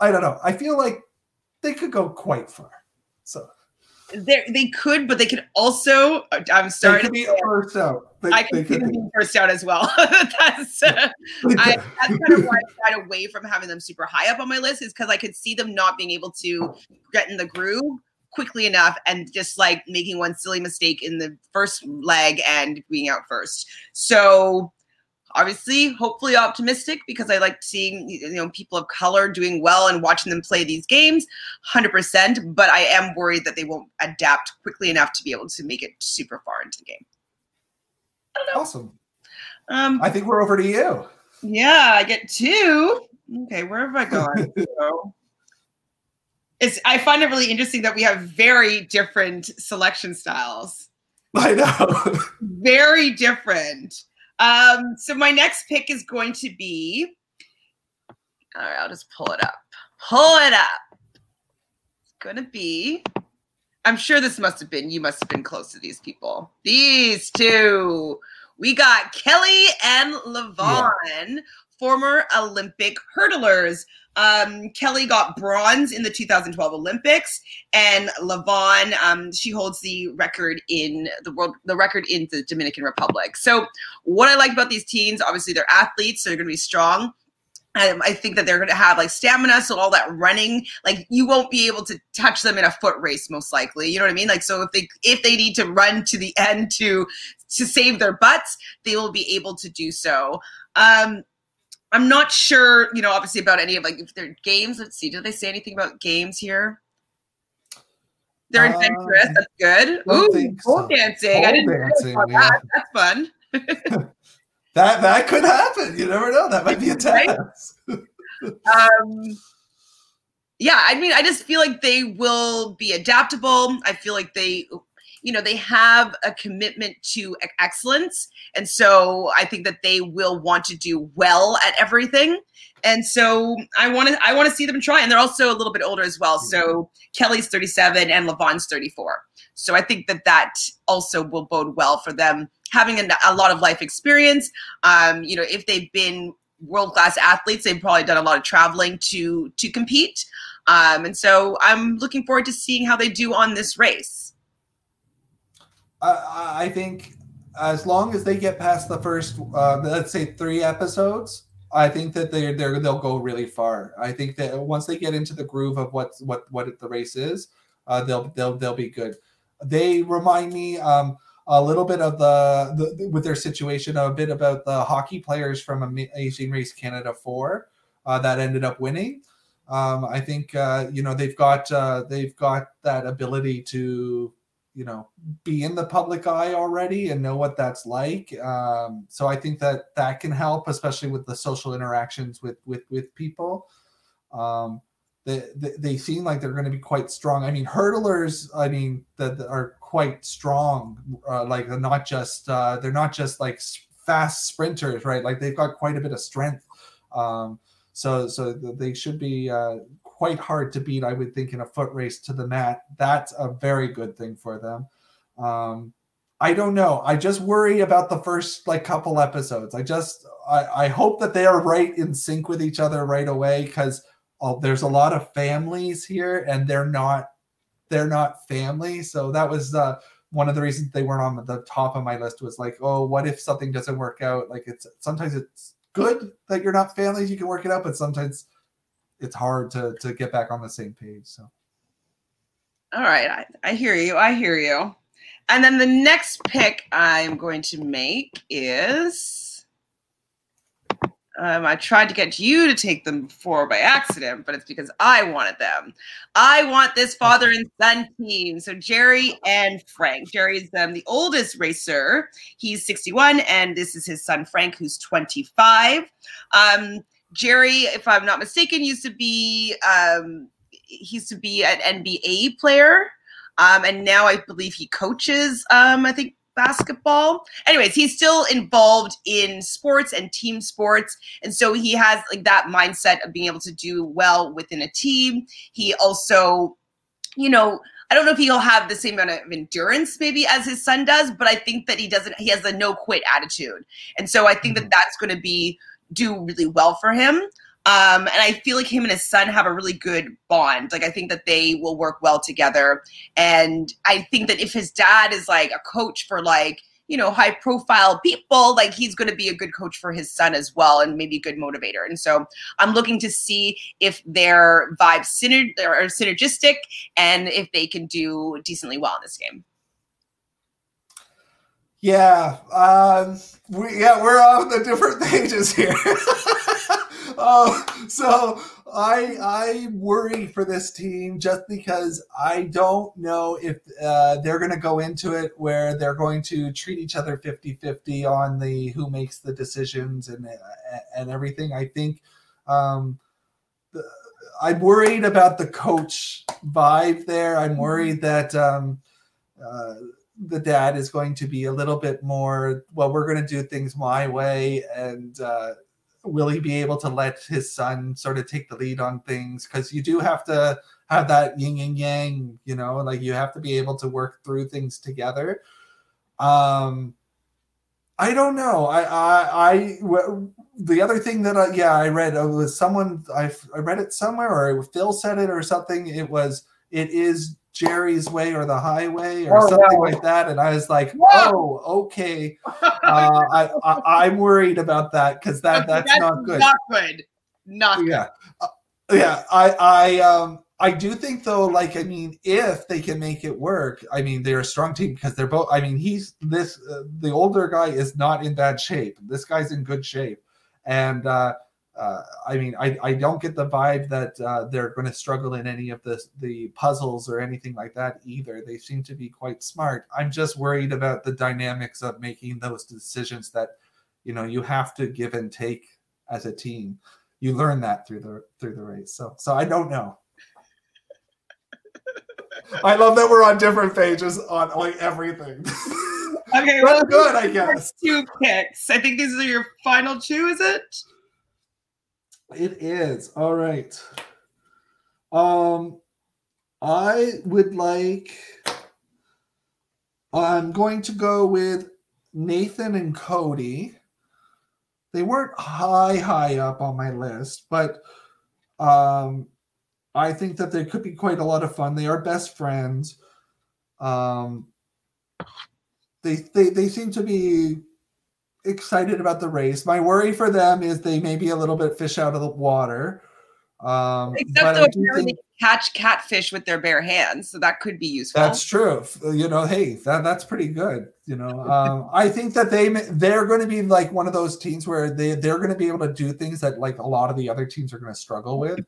I don't know. I feel like they could go quite far. So they they could, but they could also. I'm sorry. They could be first out. They, I could, could be first out as well. that's uh, I, that's kind of why I got away from having them super high up on my list is because I could see them not being able to get in the groove quickly enough and just like making one silly mistake in the first leg and being out first. So obviously hopefully optimistic because i like seeing you know people of color doing well and watching them play these games 100% but i am worried that they won't adapt quickly enough to be able to make it super far into the game awesome um, i think we're over to you yeah i get two okay where have i gone so, it's I find it really interesting that we have very different selection styles. I know. very different. Um, so my next pick is going to be all right, I'll just pull it up. Pull it up. It's gonna be. I'm sure this must have been, you must have been close to these people. These two. We got Kelly and Levon, yeah. Former Olympic hurdlers. Um, Kelly got bronze in the 2012 Olympics, and Lavon um, she holds the record in the world, the record in the Dominican Republic. So, what I like about these teens, obviously, they're athletes, so they're going to be strong. Um, I think that they're going to have like stamina, so all that running, like you won't be able to touch them in a foot race, most likely. You know what I mean? Like, so if they if they need to run to the end to to save their butts, they will be able to do so. Um, I'm not sure, you know, obviously about any of like if they're games. Let's see, did they say anything about games here? They're uh, adventurous. That's good. Ooh, pole so. dancing. Pole I didn't dancing, know yeah. that. That's fun. that that could happen. You never know. That might be a test. um, yeah, I mean, I just feel like they will be adaptable. I feel like they you know they have a commitment to excellence. And so i think that they will want to do well at everything. And so i want to i want to see them try. And they're also a little bit older as well. So kelly's 37 and levon's 34 so i think that that also will bode well for them having a, a lot of life experience. Um, you know if they've been world class athletes they've probably done a lot of traveling to to compete. Um, and so i'm looking forward to seeing how they do on this race I, think as long as they get past the first, uh, let's say three episodes, I think that they they they'll go really far. I think that once they get into the groove of what what what the race is, uh, they'll they'll they'll be good. They remind me um, a little bit of the, the with their situation a bit about the hockey players from Amazing Race Canada four uh, that ended up winning. Um, I think uh, you know they've got uh, they've got that ability to you know be in the public eye already and know what that's like. Um, so i think that that can help especially with the social interactions with with with people. Um, they, they, they seem like they're going to be quite strong. I mean hurdlers i mean that are quite strong uh, like they're not just uh, they're not just like fast sprinters right? Like they've got quite a bit of strength. Um, so so they should be uh, quite hard to beat, I would think, in a foot race to the mat. That's a very good thing for them. Um, I don't know. I just worry about the first like couple episodes. I just I, I hope that they are right in sync with each other right away because oh, there's a lot of families here and they're not they're not family. So that was uh, one of the reasons they weren't on the top of my list was like, oh, what if something doesn't work out? Like it's sometimes it's good that you're not families, you can work it out, but sometimes it's hard to to get back on the same page. So. All right, I, I hear you. I hear you. and then the next pick I'm going to make is. Um, I tried to get you to take them before by accident, but it's because I wanted them. I want this father and son team. So Jerry and Frank. Jerry is um, the oldest racer. He's 61, and this is his son Frank, who's 25. Um, Jerry, if I'm not mistaken, used to be um, he used to be an NBA player. Um, and now I believe he coaches, um, I think, basketball. Anyways, he's still involved in sports and team sports. And so he has like that mindset of being able to do well within a team. He also, you know, I don't know if he'll have the same amount of endurance maybe as his son does, but I think that he doesn't, he has a no quit attitude. And so I think that Mhm. that's going to be, do really well for him. Um, and I feel like him and his son have a really good bond. Like I think that they will work well together. And I think that if his dad is like a coach for like, you know, high profile people, like he's going to be a good coach for his son as well and maybe a good motivator. And so I'm looking to see if their vibes syner- are synergistic and if they can do decently well in this game. Yeah, um, we yeah we're on the different pages here. oh, so I I worry for this team just because I don't know if uh, they're going to go into it where they're going to treat each other 50-50 on the who makes the decisions and uh, and everything. I think um, the, I'm worried about the coach vibe there. I'm worried that. Um, uh, the dad is going to be a little bit more well we're going to do things my way and uh, will he be able to let his son sort of take the lead on things? Because you do have to have that yin and yang you know like you have to be able to work through things together. Um i don't know. I i, I w- the other thing that I, yeah i read uh, was someone I, I read it somewhere or phil said it or something. It was it is Jerry's way or the highway or Oh, something wow. like that. And I was like, Whoa. oh, okay. Uh, I, I I'm worried about that because that that's, not good. Not good. Not good. yeah, Uh, yeah. I I um I do think though, like I mean, if they can make it work, I mean, they're a strong team because they're both. I mean, he's this uh, the older guy is not in bad shape. This guy's in good shape, and. uh uh, I mean, I, I don't get the vibe that uh, they're going to struggle in any of the the puzzles or anything like that either. They seem to be quite smart. I'm just worried about the dynamics of making those decisions that, you know, you have to give and take as a team. You learn that through the through the race. So so I don't know. I love that we're on different pages on like everything. Okay, well, good, I guess. two picks. I think these are your final two, is it? It is. All right. Um I would like I'm going to go with Nathan and Cody. They weren't high high up on my list, but um I think that they could be quite a lot of fun. They are best friends. Um they they, they seem to be excited about the race. My worry for them is they may be a little bit fish out of the water. Um, Except though apparently think they catch catfish with their bare hands, so that could be useful. that's true. You know, hey, that, that's pretty good. You know, um, I think that they they're going to be like one of those teams where they they're going to be able to do things that like a lot of the other teams are going to struggle with.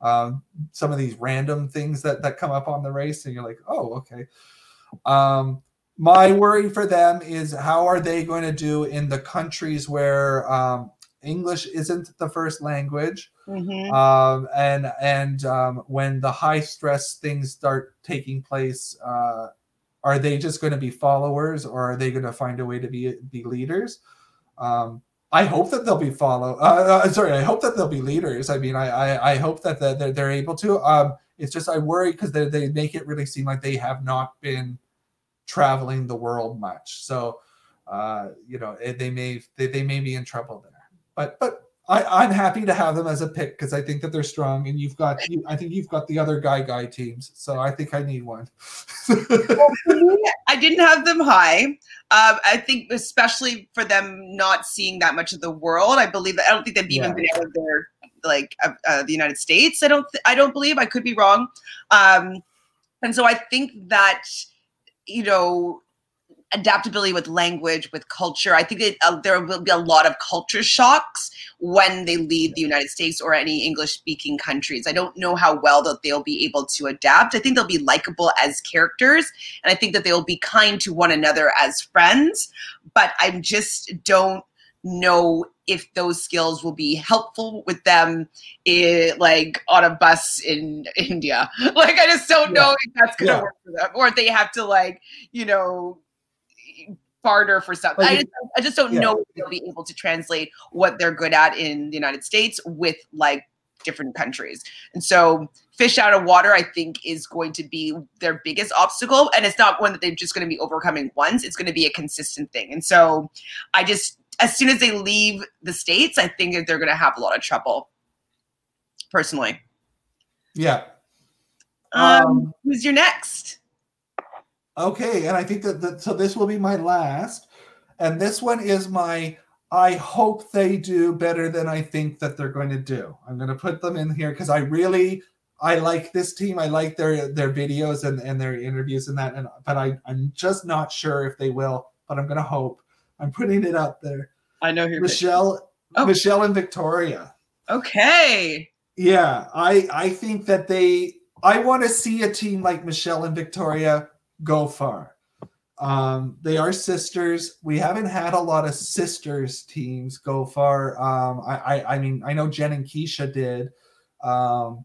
Um, some of these random things that that come up on the race, and you're like, oh, okay. Um, my worry for them is how are they going to do in the countries where um, English isn't the first language, Mhm. um, and and um, when the high stress things start taking place, uh, are they just going to be followers, or are they going to find a way to be be leaders? Um, I hope that they'll be follow. Uh, uh, sorry, I hope that they'll be leaders. I mean, I I, I hope that the, they're, they're able to. Um, it's just I worry because they they make it really seem like they have not been traveling the world much. So, uh, you know, eh, they may they, they may be in trouble there. But but I, I'm happy to have them as a pick because I think that they're strong, and you've got you. I think you've got the other guy guy teams, so I think I need one. Well, me, I didn't have them high. Um, I think, especially for them not seeing that much of the world, I believe that I don't think they've even Yeah. been out of their like uh, uh, the United States. I don't. Th- I don't believe. I could be wrong. Um, and so I think that you know adaptability with language, with culture. I think that uh, there will be a lot of culture shocks when they leave the United States or any English speaking countries. I don't know how well that they'll be able to adapt. I think they'll be likable as characters, and I think that they'll be kind to one another as friends. But I just don't know if those skills will be helpful with them in, like on a bus in India. Like I just don't yeah. know if that's gonna yeah. work for them. Or if they have to like, you know, barter for something. Like, I, just, I just don't yeah. know if they'll be able to translate what they're good at in the United States with like different countries. And so fish out of water, I think, is going to be their biggest obstacle. And it's not one that they're just going to be overcoming once. It's going to be a consistent thing. And so I just as soon as they leave the states, I think that they're going to have a lot of trouble. Personally. Yeah. Um, um, who's your next? Okay, and I think that, that so this will be my last, and this one is my. I hope they do better than I think that they're going to do. I'm going to put them in here because I really I like this team. I like their their videos and, and their interviews and that. And but I I'm just not sure if they will. But I'm going to hope. I'm putting it out there. I know who Michelle, oh. Michelle and Victoria. Okay. Yeah, I I think that they. I want to see a team like Michelle and Victoria go far. Um, they are sisters. We haven't had a lot of sisters teams go far. Um, I, I, I mean, I know Jen and Kisha did. Um,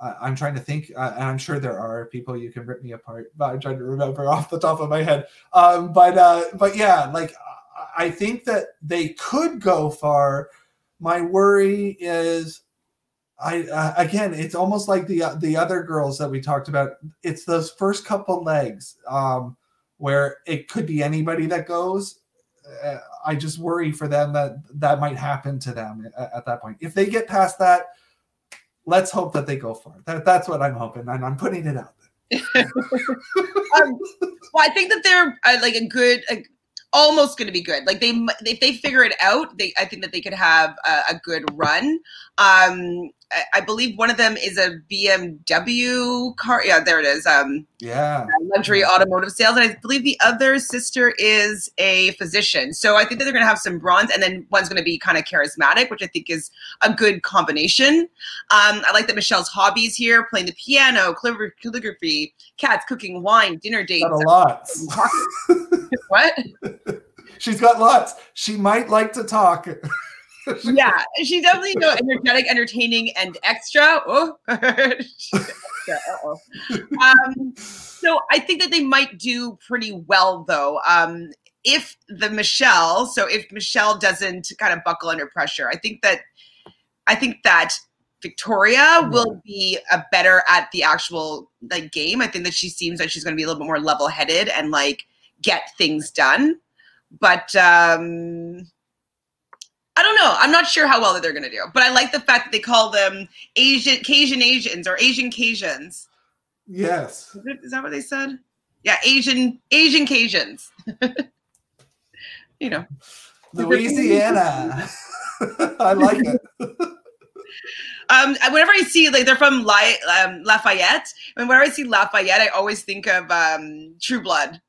I, am trying to think, uh, and I'm sure there are people you can rip me apart, but I'm trying to remember off the top of my head. Um, but uh, but yeah, like I think that they could go far. My worry is, I uh, again, it's almost like the uh, the other girls that we talked about. It's those first couple legs um, where it could be anybody that goes. Uh, I just worry for them that that might happen to them at, at, that point. If they get past that, let's hope that they go far. That, that's what I'm hoping, and I'm putting it out um, well, I think that they're uh, like a good. A, almost going to be good. Like they, if they figure it out, they, I think that they could have a, a good run. Um, I, I, believe one of them is a BMW car. Yeah, there it is. Um, yeah, luxury automotive sales, and I believe the other sister is a physician. So I think that they're going to have some bronze, and then one's going to be kind of charismatic, which I think is a good combination. Um, I like that Michelle's hobbies here: playing the piano, calligraphy, cats, cooking, wine, dinner dates. Got a lot. what? She's got lots. She might like to talk. yeah, she's definitely you know, energetic, entertaining, and extra. Oh. um, so I think that they might do pretty well, though. Um, if the Michelle, so if Michelle doesn't kind of buckle under pressure, I think that I think that Victoria will be a better at the actual like game. I think that she seems like she's going to be a little bit more level headed and like get things done. But um I don't know. I'm not sure how well that they're going to do, but I like the fact that they call them Asian Cajun Asians or Asian Cajuns. Yes. Is, it, is that what they said? Yeah, Asian Asian Cajuns. you know, Louisiana. I like it. um, whenever I see like they're from La- um, Lafayette, and whenever I see Lafayette, I always think of um, True Blood.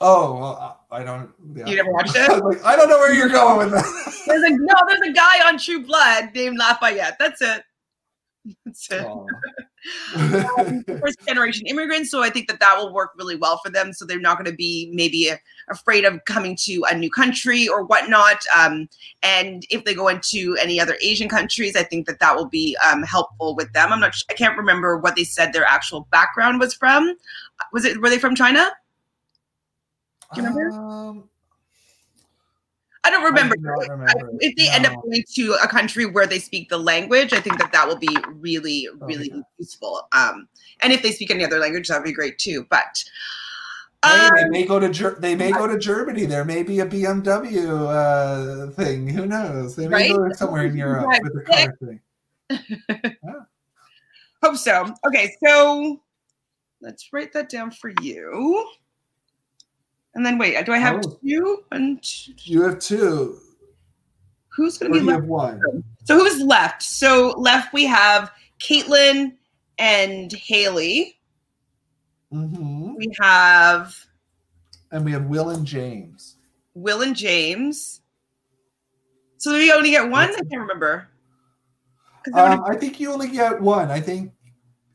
Oh, well, I don't. Yeah. You never watched it? like, I don't know where you're going with that. there's a no. There's a guy on True Blood named Lafayette. That's it. That's it. um, first generation immigrants, so I think that that will work really well for them. So they're not going to be maybe afraid of coming to a new country or whatnot. Um, and if they go into any other Asian countries, I think that that will be um, helpful with them. I'm not. I can't remember what they said their actual background was from. Was it? Were they from China? Do you remember? Um, I don't remember. I remember. If they no. end up going to a country where they speak the language, I think that that will be really, really okay. useful. Um, and if they speak any other language, that'd be great too. But um, hey, they may go to Ger- they may go to Germany. There may be a BMW uh, thing. Who knows? They may right? go somewhere in Europe right. with a car thing. yeah. Hope so. Okay, so let's write that down for you. And then wait, do I have oh. two? And you have two. Who's going to be left? Have one. So who's left? So left we have Caitlin and Haley. Mm-hmm. We have And we have Will and James. Will and James. So we only get one. I can't remember. Um, I think you only get one. I think,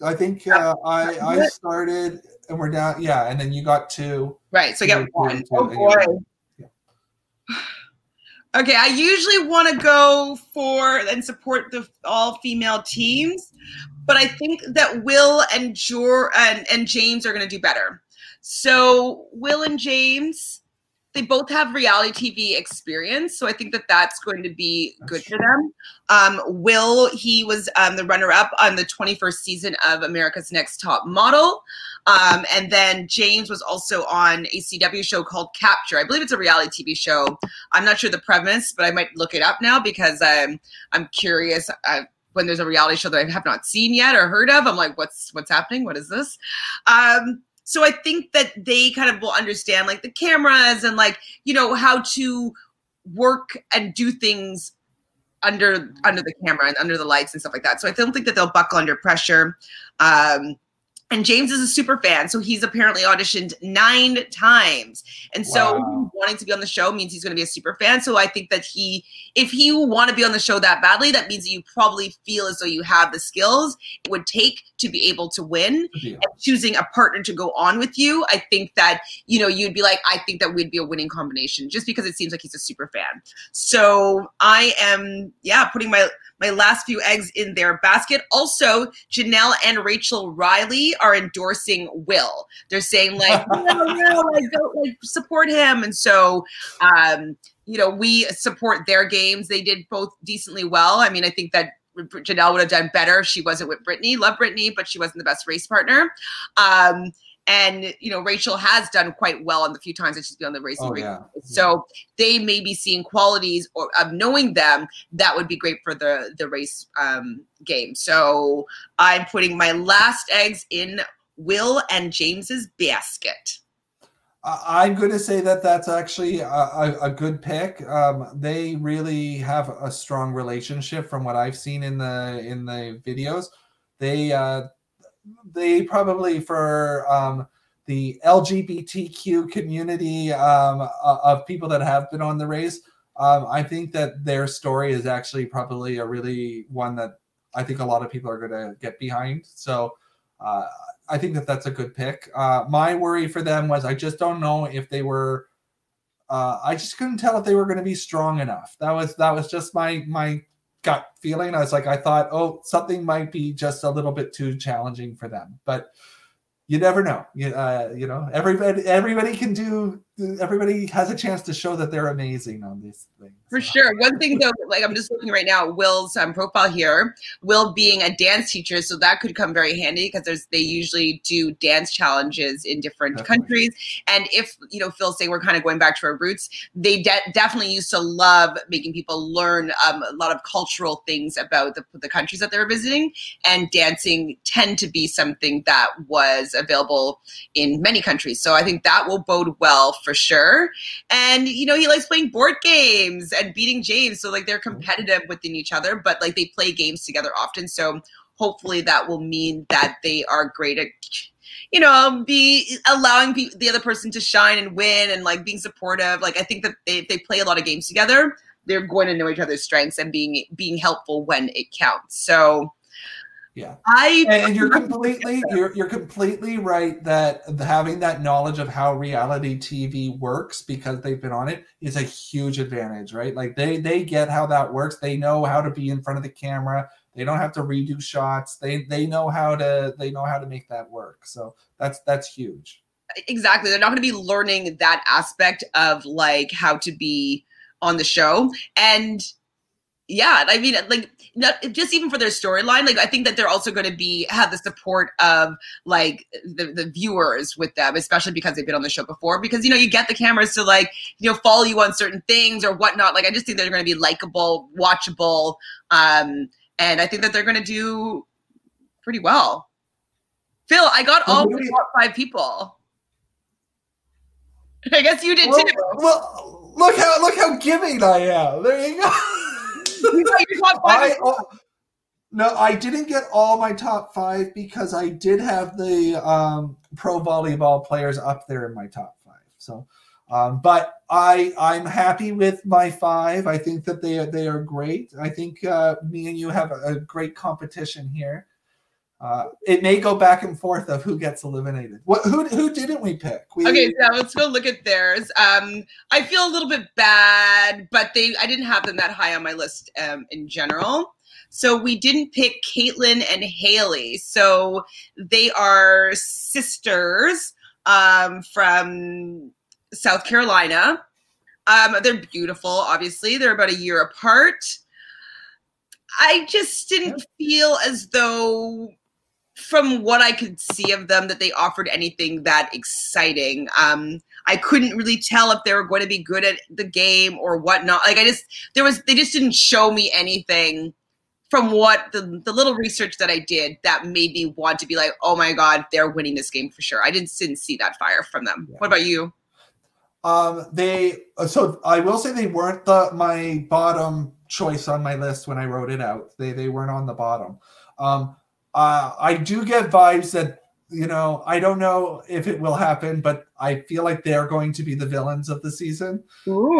I think uh, I I started and we're down. Yeah, and then you got two. Right. So I get one. Oh boy. Okay, I usually want to go for and support the all female teams, but I think that Will and Jor and, and James are going to do better. So Will and James, they both have reality TV experience, so I think that that's going to be good for them. Um, Will, he was um, the runner-up on the 21st season of America's Next Top Model. Um, and then James was also on a CW show called Capture. I believe it's a reality TV show. I'm not sure the premise, but I might look it up now because I'm I'm curious. Uh, when there's a reality show that I have not seen yet or heard of, I'm like, what's what's happening? What is this? Um, so I think that they kind of will understand like the cameras and like you know how to work and do things under under the camera and under the lights and stuff like that. So I don't think that they'll buckle under pressure. Um, and James is a super fan, so he's apparently auditioned nine times. And so Wow. wanting to be on the show means he's going to be a super fan. So I think that he, if he want to be on the show that badly, that means that you probably feel as though you have the skills it would take to be able to win. Yeah. And choosing a partner to go on with you, I think that you know you'd be like, I think that we'd be a winning combination, just because it seems like he's a super fan. So I am, yeah, putting my my last few eggs in their basket. Also, Janelle and Rachel Reilly are endorsing Will. They're saying like, no, no, like, go, like support him. And so, um, you know, we support their games. They did both decently well. I mean, I think that Janelle would have done better if she wasn't with Britney. Love Britney, but she wasn't the best race partner. Um, and you know, Rachel has done quite well on the few times that she's been on the racing. Oh, Race. yeah. So they may be seeing qualities or of knowing them that would be great for the the race um, game. So I'm putting my last eggs in Will and James's basket. I'm going to say that that's actually a, a, a good pick. Um, they really have a strong relationship, from what I've seen in the in the videos. They uh, they probably for um, the LGBTQ community um, of people that have been on the race. Um, I think that their story is actually probably a really one that I think a lot of people are going to get behind. So uh, I think that that's a good pick. Uh, my worry for them was I just don't know if they were. Uh, I just couldn't tell if they were going to be strong enough. That was that was just my my gut feeling. I was like, I thought, oh, something might be just a little bit too challenging for them, but you never know. You, uh, you know, everybody everybody can do. Everybody has a chance to show that they're amazing on these things. For sure. One thing though, like I'm just looking right now, Will's um, profile here. Will being a dance teacher, so that could come very handy because there's they usually do dance challenges in different Definitely. countries. And if you know, Phil say we're kind of going back to our roots, they de- definitely used to love making people learn um, a lot of cultural things about the, the countries that they were visiting. And dancing tend to be something that was available in many countries. So I think that will bode well for sure. And you know, he likes playing board games and beating James. So like they're mm-hmm. competitive within each other, but like they play games together often. So hopefully that will mean that they are great at you know be allowing pe- the other person to shine and win and like being supportive like i think that they, if they play a lot of games together they're going to know each other's strengths and being being helpful when it counts so Yeah. i and and you're completely you're, you're completely right that having that knowledge of how reality tv works because they've been on it is a huge advantage right? Like they they get how that works. They know how to be in front of the camera. They don't have to redo shots. They they know how to they know how to make that work. So that's that's huge. Exactly. They're not going to be learning that aspect of like how to be on the show. And yeah i mean like not just even for their storyline like i think that they're also going to be have the support of like the, the viewers with them especially because they've been on the show before because you know you get the cameras to like you know follow you on certain things or whatnot like i just think they're going to be likable watchable um and i think that they're going to do pretty well. Phil i got all the top five people. I guess you did well, too. well, look how look how giving i am. There you go I oh, no, I didn't get all my top five because I did have the um, pro volleyball players up there in my top five. So, um, but I I'm happy with my five. I think that they are they are great. I think uh, me and you have a, a great competition here. Uh, it may go back and forth of who gets eliminated. What who who didn't we pick? We, okay, so let's go look at theirs. Um, I feel a little bit bad, but they I didn't have them that high on my list um, in general. So we didn't pick Caitlin and Haley. So they are sisters um, from South Carolina. Um, they're beautiful, obviously. They're about a year apart. I just didn't feel as though, from what I could see of them, that they offered anything that exciting. Um, I couldn't really tell if they were going to be good at the game or whatnot. Like I just, there was, they just didn't show me anything from what the, the little research that I did that made me want to be like, oh my God, they're winning this game for sure. I didn't, didn't see that fire from them. Yeah. What about you? Um, they so I will say they weren't the my bottom choice on my list when I wrote it out. They they weren't on the bottom. Um, uh, I do get vibes that you know I don't know if it will happen, but I feel like they're going to be the villains of the season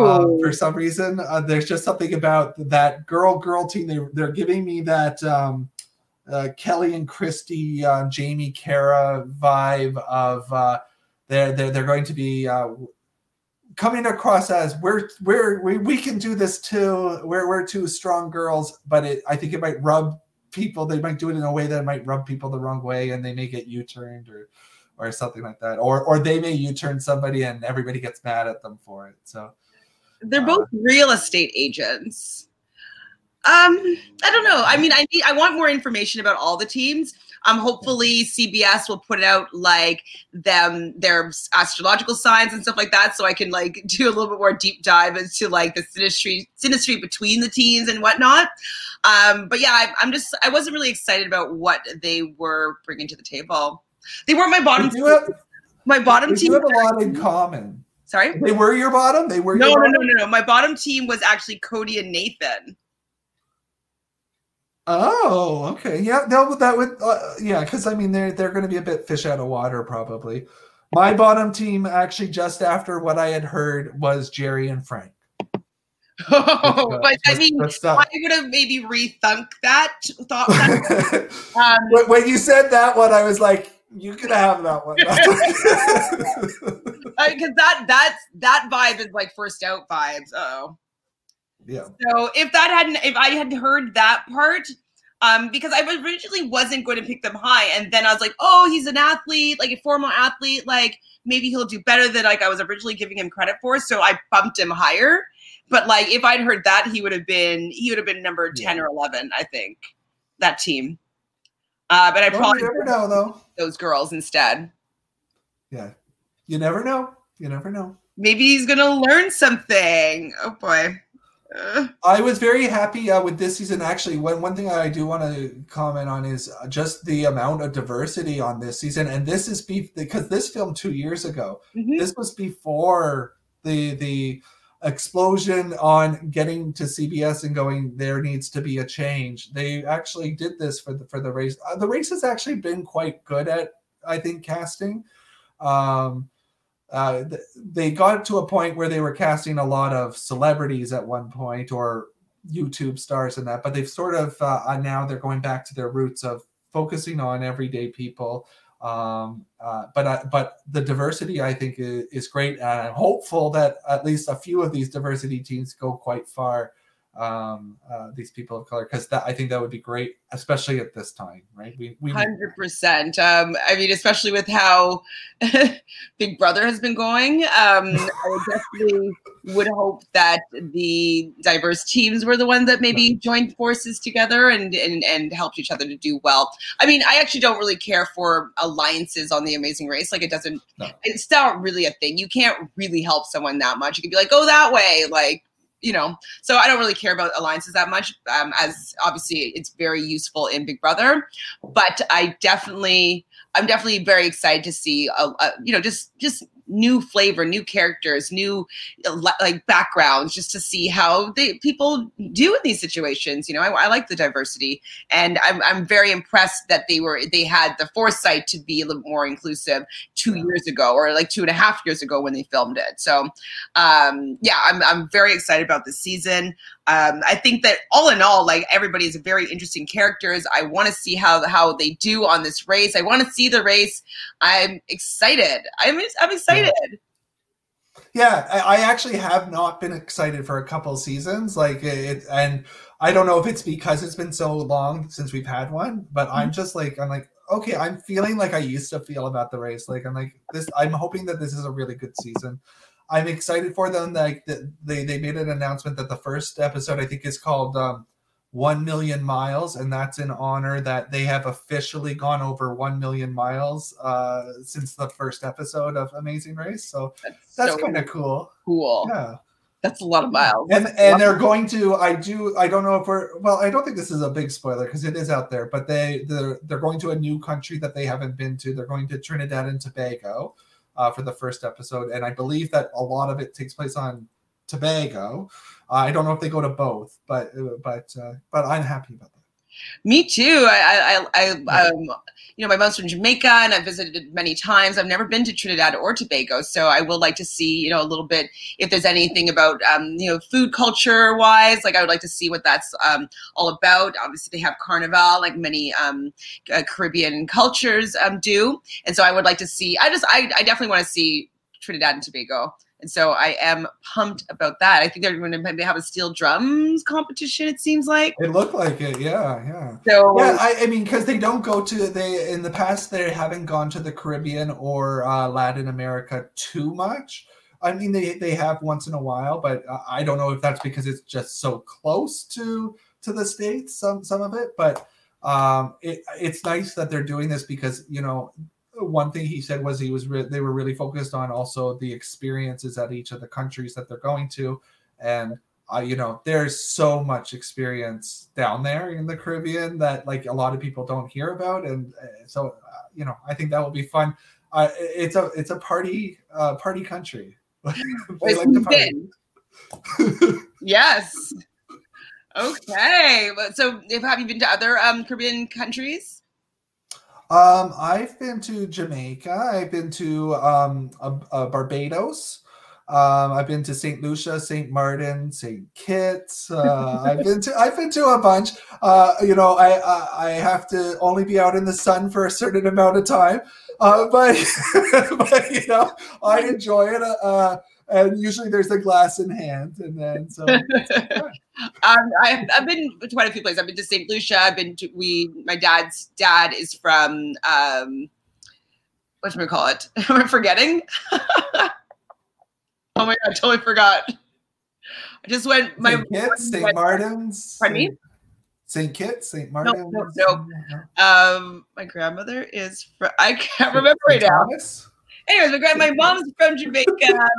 um, for some reason. Uh, there's just something about that girl girl team. They they're giving me that um, uh, Kelly and Christy, uh, Jamie, Cara vibe of uh, they're they're they're going to be uh, coming across as we're we're we, we can do this too. We're we're two strong girls, but it I think it might rub people. They might do it in a way that might rub people the wrong way, and they may get U-turned or or something like that, or or they may U-turn somebody and everybody gets mad at them for it. So they're uh, both real estate agents. Um, I don't know. I mean, I need I want more information about all the teams um, hopefully CBS will put out like them their astrological signs and stuff like that, so I can like do a little bit more deep dive into like the synastry synastry between the teams and whatnot. Um, but yeah, I, I'm just I wasn't really excited about what they were bringing to the table. They weren't my bottom. team. Have, my bottom team. have a lot in common. Sorry, they were your bottom. They were no, no, no, no, no. My bottom team was actually Cody and Nathan. Oh, okay. Yeah, no, that would, uh, yeah, because I mean, they're they're going to be a bit fish out of water, probably. My bottom team, actually, just after what I had heard, was Jerry and Frank. Oh, but I mean, I would have maybe rethunk that thought. That. um, when you said that one, I was like, you could have that one. Because that that's that vibe is like first out vibes. Oh. Yeah. So if that hadn't, if I had heard that part, um, because I originally wasn't going to pick them high, and then I was like, oh, he's an athlete, like a former athlete, like maybe he'll do better than like I was originally giving him credit for. So I bumped him higher. But like if I'd heard that, he would have been he would have been number ten yeah. or eleven, I think, that team. Uh, but I well, probably never know though those girls instead. Yeah, you never know. You never know. Maybe he's gonna learn something. Oh boy. I was very happy uh, with this season. Actually, one one thing I do want to comment on is uh, just the amount of diversity on this season, and this is be- because this film two years ago. Mm-hmm. This was before the the explosion on getting to CBS and going. There needs to be a change. They actually did this for the for the race. Uh, the race has actually been quite good at I think casting. Um, uh, they got to a point where they were casting a lot of celebrities at one point or YouTube stars and that, but they've sort of uh, now they're going back to their roots of focusing on everyday people. Um, uh, but uh, but the diversity I think is, is great, and I'm hopeful that at least a few of these diversity teams go quite far um, uh, these people of color because that I think that would be great, especially at this time, right? We we hundred percent. Um, I mean, especially with how Big Brother has been going, um, I definitely would hope that the diverse teams were the ones that maybe joined forces together and and and helped each other to do well. I mean, I actually don't really care for alliances on the Amazing Race. Like, it doesn't. No. It's not really a thing. You can't really help someone that much. You can be like, go that way, like you know, so I don't really care about alliances that much. Um, as obviously it's very useful in Big Brother, but I definitely, I'm definitely very excited to see, a, a, you know, just just new flavor, new characters, new like backgrounds, just to see how they people do in these situations. You know, I, I like the diversity, and I'm I'm very impressed that they were they had the foresight to be a little more inclusive two years ago or like two and a half years ago when they filmed it. So, um, yeah, I'm I'm very excited about this season. Um, I think that all in all, like everybody is very interesting characters. I want to see how how they do on this race. I want to see the race. I'm excited. I'm I'm excited. Yeah, I, I actually have not been excited for a couple seasons. Like it, and I don't know if it's because it's been so long since we've had one, but mm-hmm. I'm just like I'm like okay, I'm feeling like I used to feel about the race. Like I'm like this. I'm hoping that this is a really good season. I'm excited for them. Like they they made an announcement that the first episode I think is called um, One Million Miles, and that's in honor that they have officially gone over one million miles uh, since the first episode of Amazing Race. So that's, that's so kind of cool. Cool. Yeah. That's a lot of miles. And and they're going to. I do. I don't know if we're. Well, I don't think this is a big spoiler because it is out there. But they they're they're going to a new country that they haven't been to. They're going to Trinidad and Tobago uh, for the first episode, and I believe that a lot of it takes place on Tobago. Uh, I don't know if they go to both, but but uh, but I'm happy about that. Me too. I, I, I, um, you know, my mom's from Jamaica, and I've visited many times. I've never been to Trinidad or Tobago, so I would like to see, you know, a little bit if there's anything about, um, you know, food culture wise. Like, I would like to see what that's um, all about. Obviously, they have Carnival, like many um, uh, Caribbean cultures um, do, and so I would like to see. I just, I, I definitely want to see Trinidad and Tobago. And so I am pumped about that. I think they're going to maybe have a steel drums competition. It seems like it looked like it. Yeah, yeah. So yeah, I, I mean, because they don't go to they in the past they haven't gone to the Caribbean or uh, Latin America too much. I mean, they they have once in a while, but I don't know if that's because it's just so close to to the states. Some some of it, but um, it, it's nice that they're doing this because you know one thing he said was he was re- they were really focused on also the experiences at each of the countries that they're going to. And uh, you know there's so much experience down there in the caribbean that like a lot of people don't hear about. And uh, so uh, you know i think that will be fun. Uh, it's a it's a party uh, party country. Like party. yes. Okay. So have you been to other um, caribbean countries um, I've been to Jamaica. I've been to um, Barbados. Um, I've been to St. Lucia, St. Martin, St. Kitts. Uh, I've been to I've been to a bunch. Uh, you know, I, I, I have to only be out in the sun for a certain amount of time. Uh, but but you know, I enjoy it. Uh, and usually there's a glass in hand, and then so. um, I've, I've been to quite a few places. I've been to St. Lucia. I've been to we. My dad's dad is from um, what should we call it? Am I forgetting? oh my god, I totally forgot. I just went. My St. Kitts, St. Martin's. Pardon me. St. Kitts, St. Martin. No, no, no. Um, my grandmother is from. I can't remember right now. Anyways, my, my mom's from Jamaica.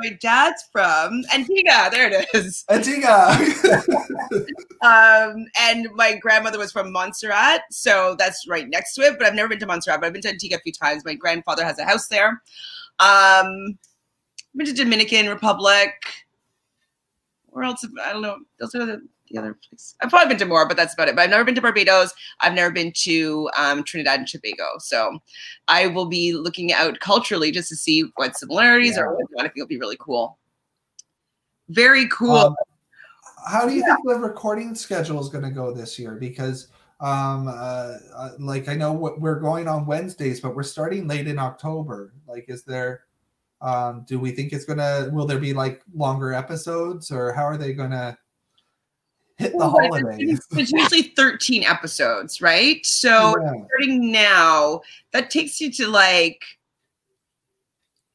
my dad's from Antigua. There it is. Antigua. um, and my grandmother was from Montserrat, so that's right next to it. But I've never been to Montserrat, but I've been to Antigua a few times. My grandfather has a house there. Um, I've been to Dominican Republic. Where else? I don't know. Those are the the other place. I've probably been to more, but that's about it. But I've never been to Barbados. I've never been to um, Trinidad and Tobago. So I will be looking out culturally just to see what similarities yeah. or what I think will be really cool. Very cool. Um, how do you yeah. think the recording schedule is going to go this year? Because um uh, uh, like i know we're going on wednesdays but we're starting late in october like is there um do we think it's gonna will there be like longer episodes or how are they gonna hit the well, holidays. It's usually 13 episodes, right? So yeah. starting now, that takes you to like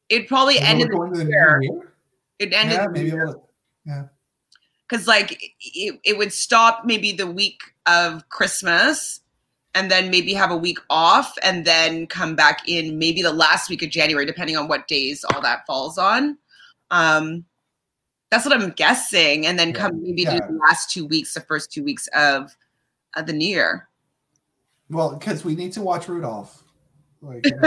it probably so ended the year. year. It ended yeah, maybe year. yeah. Cause like it, it would stop maybe the week of Christmas and then maybe have a week off and then come back in maybe the last week of January, depending on what days all that falls on. Um, that's what I'm guessing, and then yeah. come maybe yeah. do the last two weeks, the first two weeks of, of the new year. Well, because we need to watch Rudolph. Like,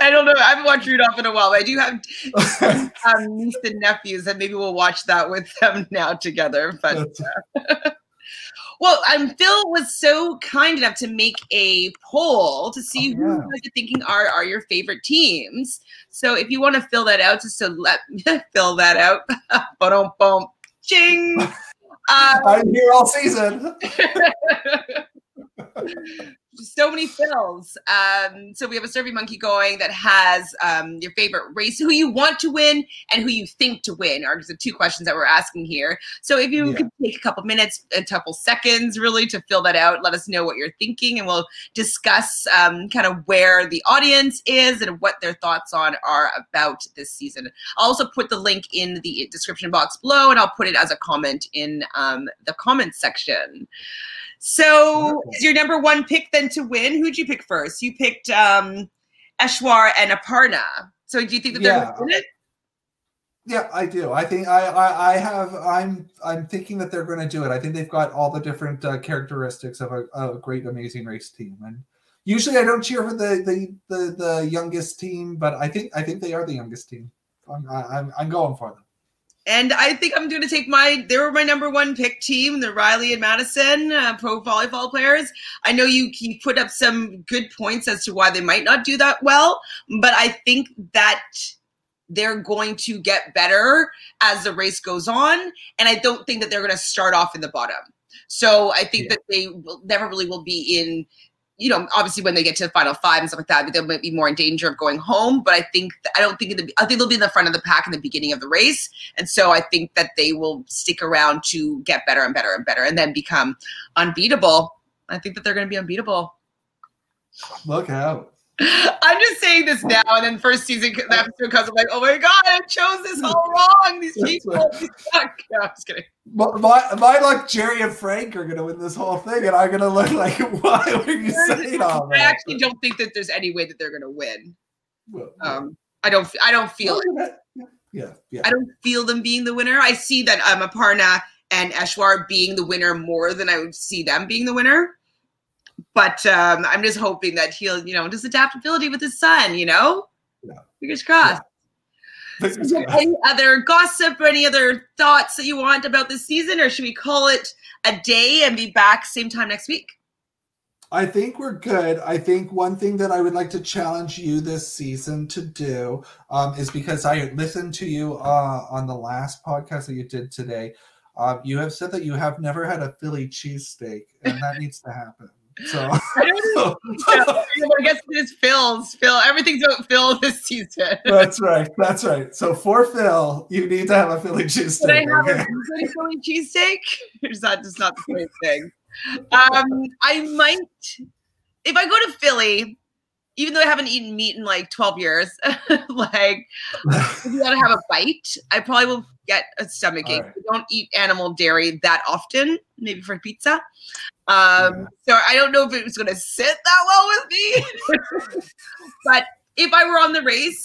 I don't know. I haven't watched Rudolph in a while. But I do have um, niece and nephews, and maybe we'll watch that with them now together. But uh, well, um, Phil was so kind enough to make a poll to see Oh, who yeah. you guys are thinking are are your favorite teams. So if you want to fill that out, just to let fill that out, boom, boom, ching. Um, I'm here all season. So many fills. Um, so we have a Survey Monkey going that has um, your favorite race, who you want to win, and who you think to win are the two questions that we're asking here. So if you Yeah. could take a couple minutes, a couple seconds, really, to fill that out, let us know what you're thinking, and we'll discuss um, kind of where the audience is and what their thoughts on are about this season. I'll also put the link in the description box below, and I'll put it as a comment in um, the comments section. So, Wonderful. is your number one pick then to win? Who'd you pick first? You picked um, Eshwar and Aparna. So, do you think that they're Yeah. going to win it? Yeah, I do. I think I, I, I have. I'm, I'm thinking that they're going to do it. I think they've got all the different uh, characteristics of a, a great, amazing race team. And usually, I don't cheer for the, the, the, the youngest team, but I think, I think they are the youngest team. I'm, I'm, I'm going for them. And I think I'm going to take my. They were my number one pick team, the Riley and Maddison uh, pro volleyball players. I know you you put up some good points as to why they might not do that well, but I think that they're going to get better as the race goes on, and I don't think that they're going to start off in the bottom. So I think Yeah. that they will, never really will be in. You know, obviously, when they get to the final five and stuff like that, they might be more in danger of going home. But I think I don't think in the, I think they'll be in the front of the pack in the beginning of the race. And so I think that they will stick around to get better and better and better and then become unbeatable. I think that they're going to be unbeatable. Look out. I'm just saying this now, and then first season episode comes, I'm like, oh my god, I chose this all wrong. These people right. they suck. No, I'm just kidding. My, my, my luck, Jerry and Frank are going to win this whole thing, and I'm going to look like, why were you saying all I actually don't think that there's any way that they're going to win. Well, Um, I don't. I don't feel it. Yeah, yeah. I don't feel them being the winner. I see that um, Aparna and Eshwar being the winner more than I would see them being the winner. But um, I'm just hoping that he'll, you know, just adaptability with his son, you know? Yeah. Fingers crossed. There any other gossip or any other thoughts that you want about this season, or should we call it a day and be back same time next week? I think we're good. I think one thing that I would like to challenge you this season to do um, is because I listened to you uh, on the last podcast that you did today. Um, you have said that you have never had a Philly cheesesteak, and that needs to happen. So, I don't know. I guess it is Phil's. Phil, everything's about Phil this season. that's right. That's right. So for Phil, you need to have a Philly Should I cheesesteak. have Okay? a Philly cheesesteak? Is that just not the same thing? Um, I might, if I go to Philly, even though I haven't eaten meat in like 12 years, like if you gotta have a bite, I probably will get a stomach ache. Alright. I don't eat animal dairy that often, maybe for pizza. Um, so I don't know if it was gonna sit that well with me. but if I were on the race,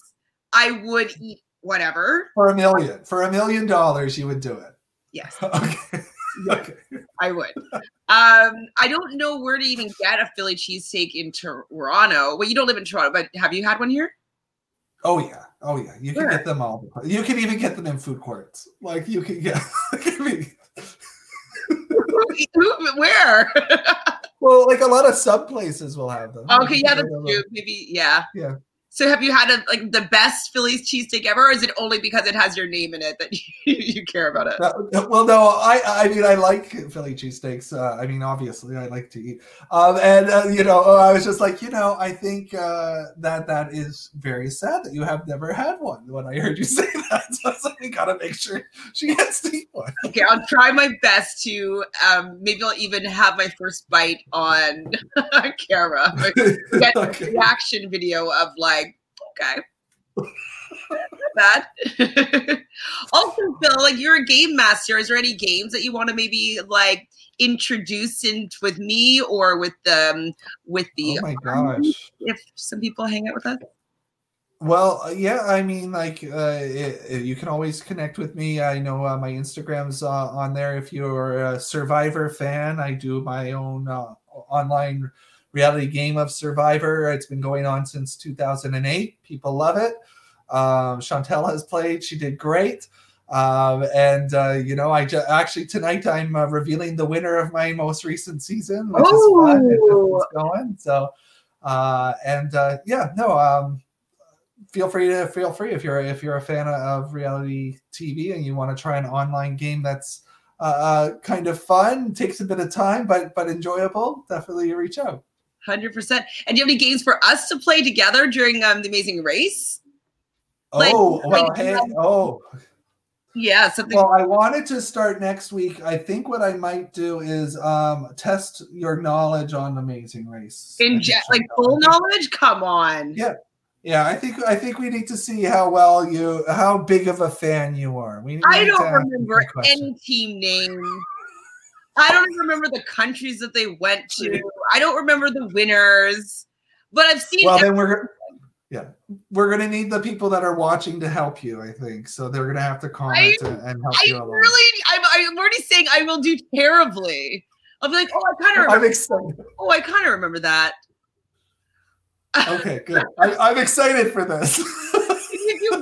I would eat whatever. for a million, for a million dollars, you would do it. Yes. Okay. okay. I would. Um, I don't know where to even get a Philly cheesesteak in Toronto. Well, you don't live in Toronto, but have you had one here? Oh yeah, oh yeah. You can get them all. You can even get them in food courts. Like you can get. Who- where? well, like a lot of sub places will have them. okay, yeah, that's true. Maybe, yeah. Yeah. So, have you had a, like the best Philly's cheesesteak ever, or is it only because it has your name in it that you, you care about it? Uh, well, no, I I mean I like Philly cheesesteaks. Uh, I mean, obviously, I like to eat. Um, and uh, you know, I was just like, you know, I think uh, that that is very sad that you have never had one. When I heard you say that, so I was like, we gotta make sure she gets to eat one. Okay, I'll try my best to. Um, maybe I'll even have my first bite on camera. Like, get a reaction video of like, okay. Bad. also, Phil, like you're a game master. Is there any games that you want to maybe like introduce in with me or with um with the Oh my gosh. if some people hang out with us? Well, uh, yeah, I mean, like, uh, it, it- you can always connect with me. I know uh, my Instagram's uh, on there. If you're a Survivor fan, I do my own uh, online reality game of Survivor. It's been going on since 2008. People love it. Um, Chantel has played. She did great. Um, and uh, you know, I ju- actually tonight I'm uh, revealing the winner of my most recent season, which is fun. It's going so. Uh, and uh, yeah, no. Um, feel free to feel free if you're if you're a fan of reality TV and you want to try an online game that's uh, uh, kind of fun, takes a bit of time, but but enjoyable. Definitely reach out. Hundred percent. And do you have any games for us to play together during um, the Amazing Race? Like- oh well, like- hey, oh Yeah, something. well. I wanted to start next week. I think what I might do is um test your knowledge on Amazing Race. in je- like full knowledge. Come on. Yeah. Yeah, I think I think we need to see how well you how big of a fan you are. We, I don't remember any team name. I don't even remember the countries that they went to. I don't remember the winners. But I've seen Well, then we're yeah, we're gonna need the people that are watching to help you. I think so. They're gonna have to comment and, and help I you along. really, I'm, I'm already saying I will do terribly. I'll be like, oh, I kind of I'm excited. Oh, I kind of remember that. Okay, good. I, I'm excited for this.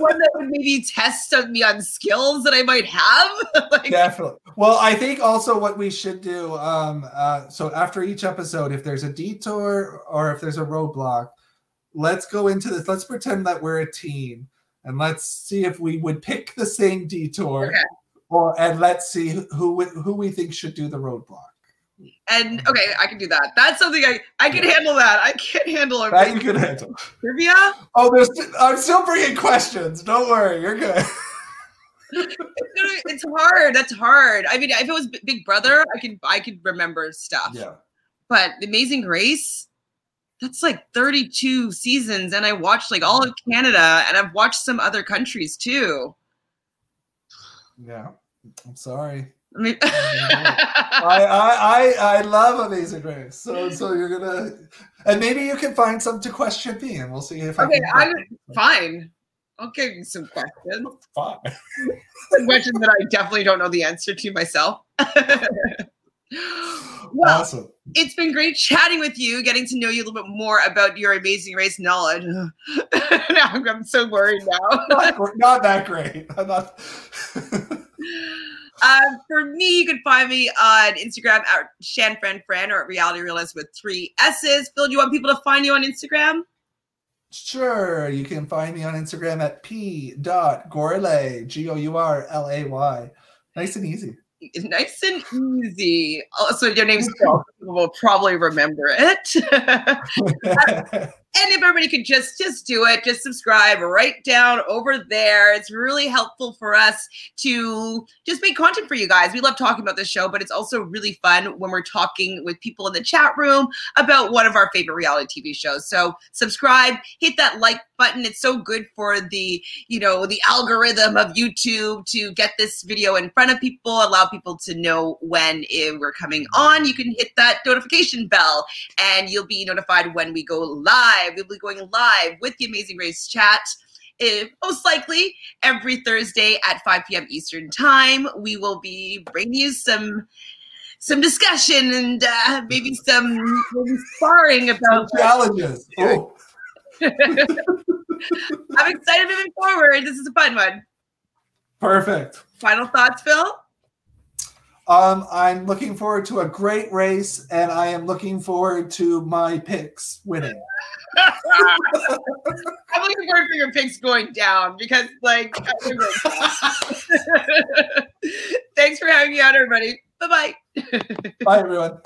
One that would maybe test on me on skills that I might have, like, Definitely. Well, I think also what we should do. Um, uh, so after each episode, if there's a detour or if there's a roadblock, let's go into this. Let's pretend that we're a team, and let's see if we would pick the same detour, Okay. or and let's see who who who we think should do the roadblock. And okay, I can do that. That's something I I can handle that. I can't handle That you can handle. trivia. Oh, there's. I'm still bringing questions. Don't worry, you're good. It's hard. That's hard. I mean, if it was Big Brother, I could I could remember stuff. Yeah. But Amazing Race, that's like 32 seasons, and I watched like all of Canada, and I've watched some other countries too. Yeah. I'm sorry. I I, I I I love Amazing Race. So so you're gonna and maybe you can find some to question me and we'll see if I okay, can I'm fine. I'll give you some questions. fine. Some questions that I definitely don't know the answer to myself. well, awesome. it's been great chatting with you, getting to know you a little bit more about your amazing race knowledge. now I'm, I'm so worried now. Not, not that great. I'm not Um, for me, you can find me on Instagram at ShanFranFran or at Reality Realist with three S's. Phil, do you want people to find you on Instagram? sure. You can find me on Instagram at p dot gourlay g o u r l a y. Nice and easy. Nice and easy. Also, your name's Phil. Will probably remember it. and if everybody could just just do it just subscribe right down over there. It's really helpful for us to just make content for you guys. We love talking about this show but it's also really fun when we're talking with people in the chat room about one of our favorite reality tv shows. So subscribe hit that like button. It's so good for the you know the algorithm of youtube to get this video in front of people allow people to know when we're coming on. You can hit that notification bell and you'll be notified when we go live. We'll be going live with the Amazing Race chat. eh, most likely every Thursday at 5 p.m. Eastern Time. We will be bringing you some some discussion and uh, maybe some maybe sparring about. Challenges. Oh, I'm excited moving forward. This is a fun one. perfect. Final thoughts, Phil? Um, I'm looking forward to a great race, and I am looking forward to my picks winning. I'm looking forward for your picks going down because, like, thanks for having me on, everybody. Bye bye. Bye, everyone.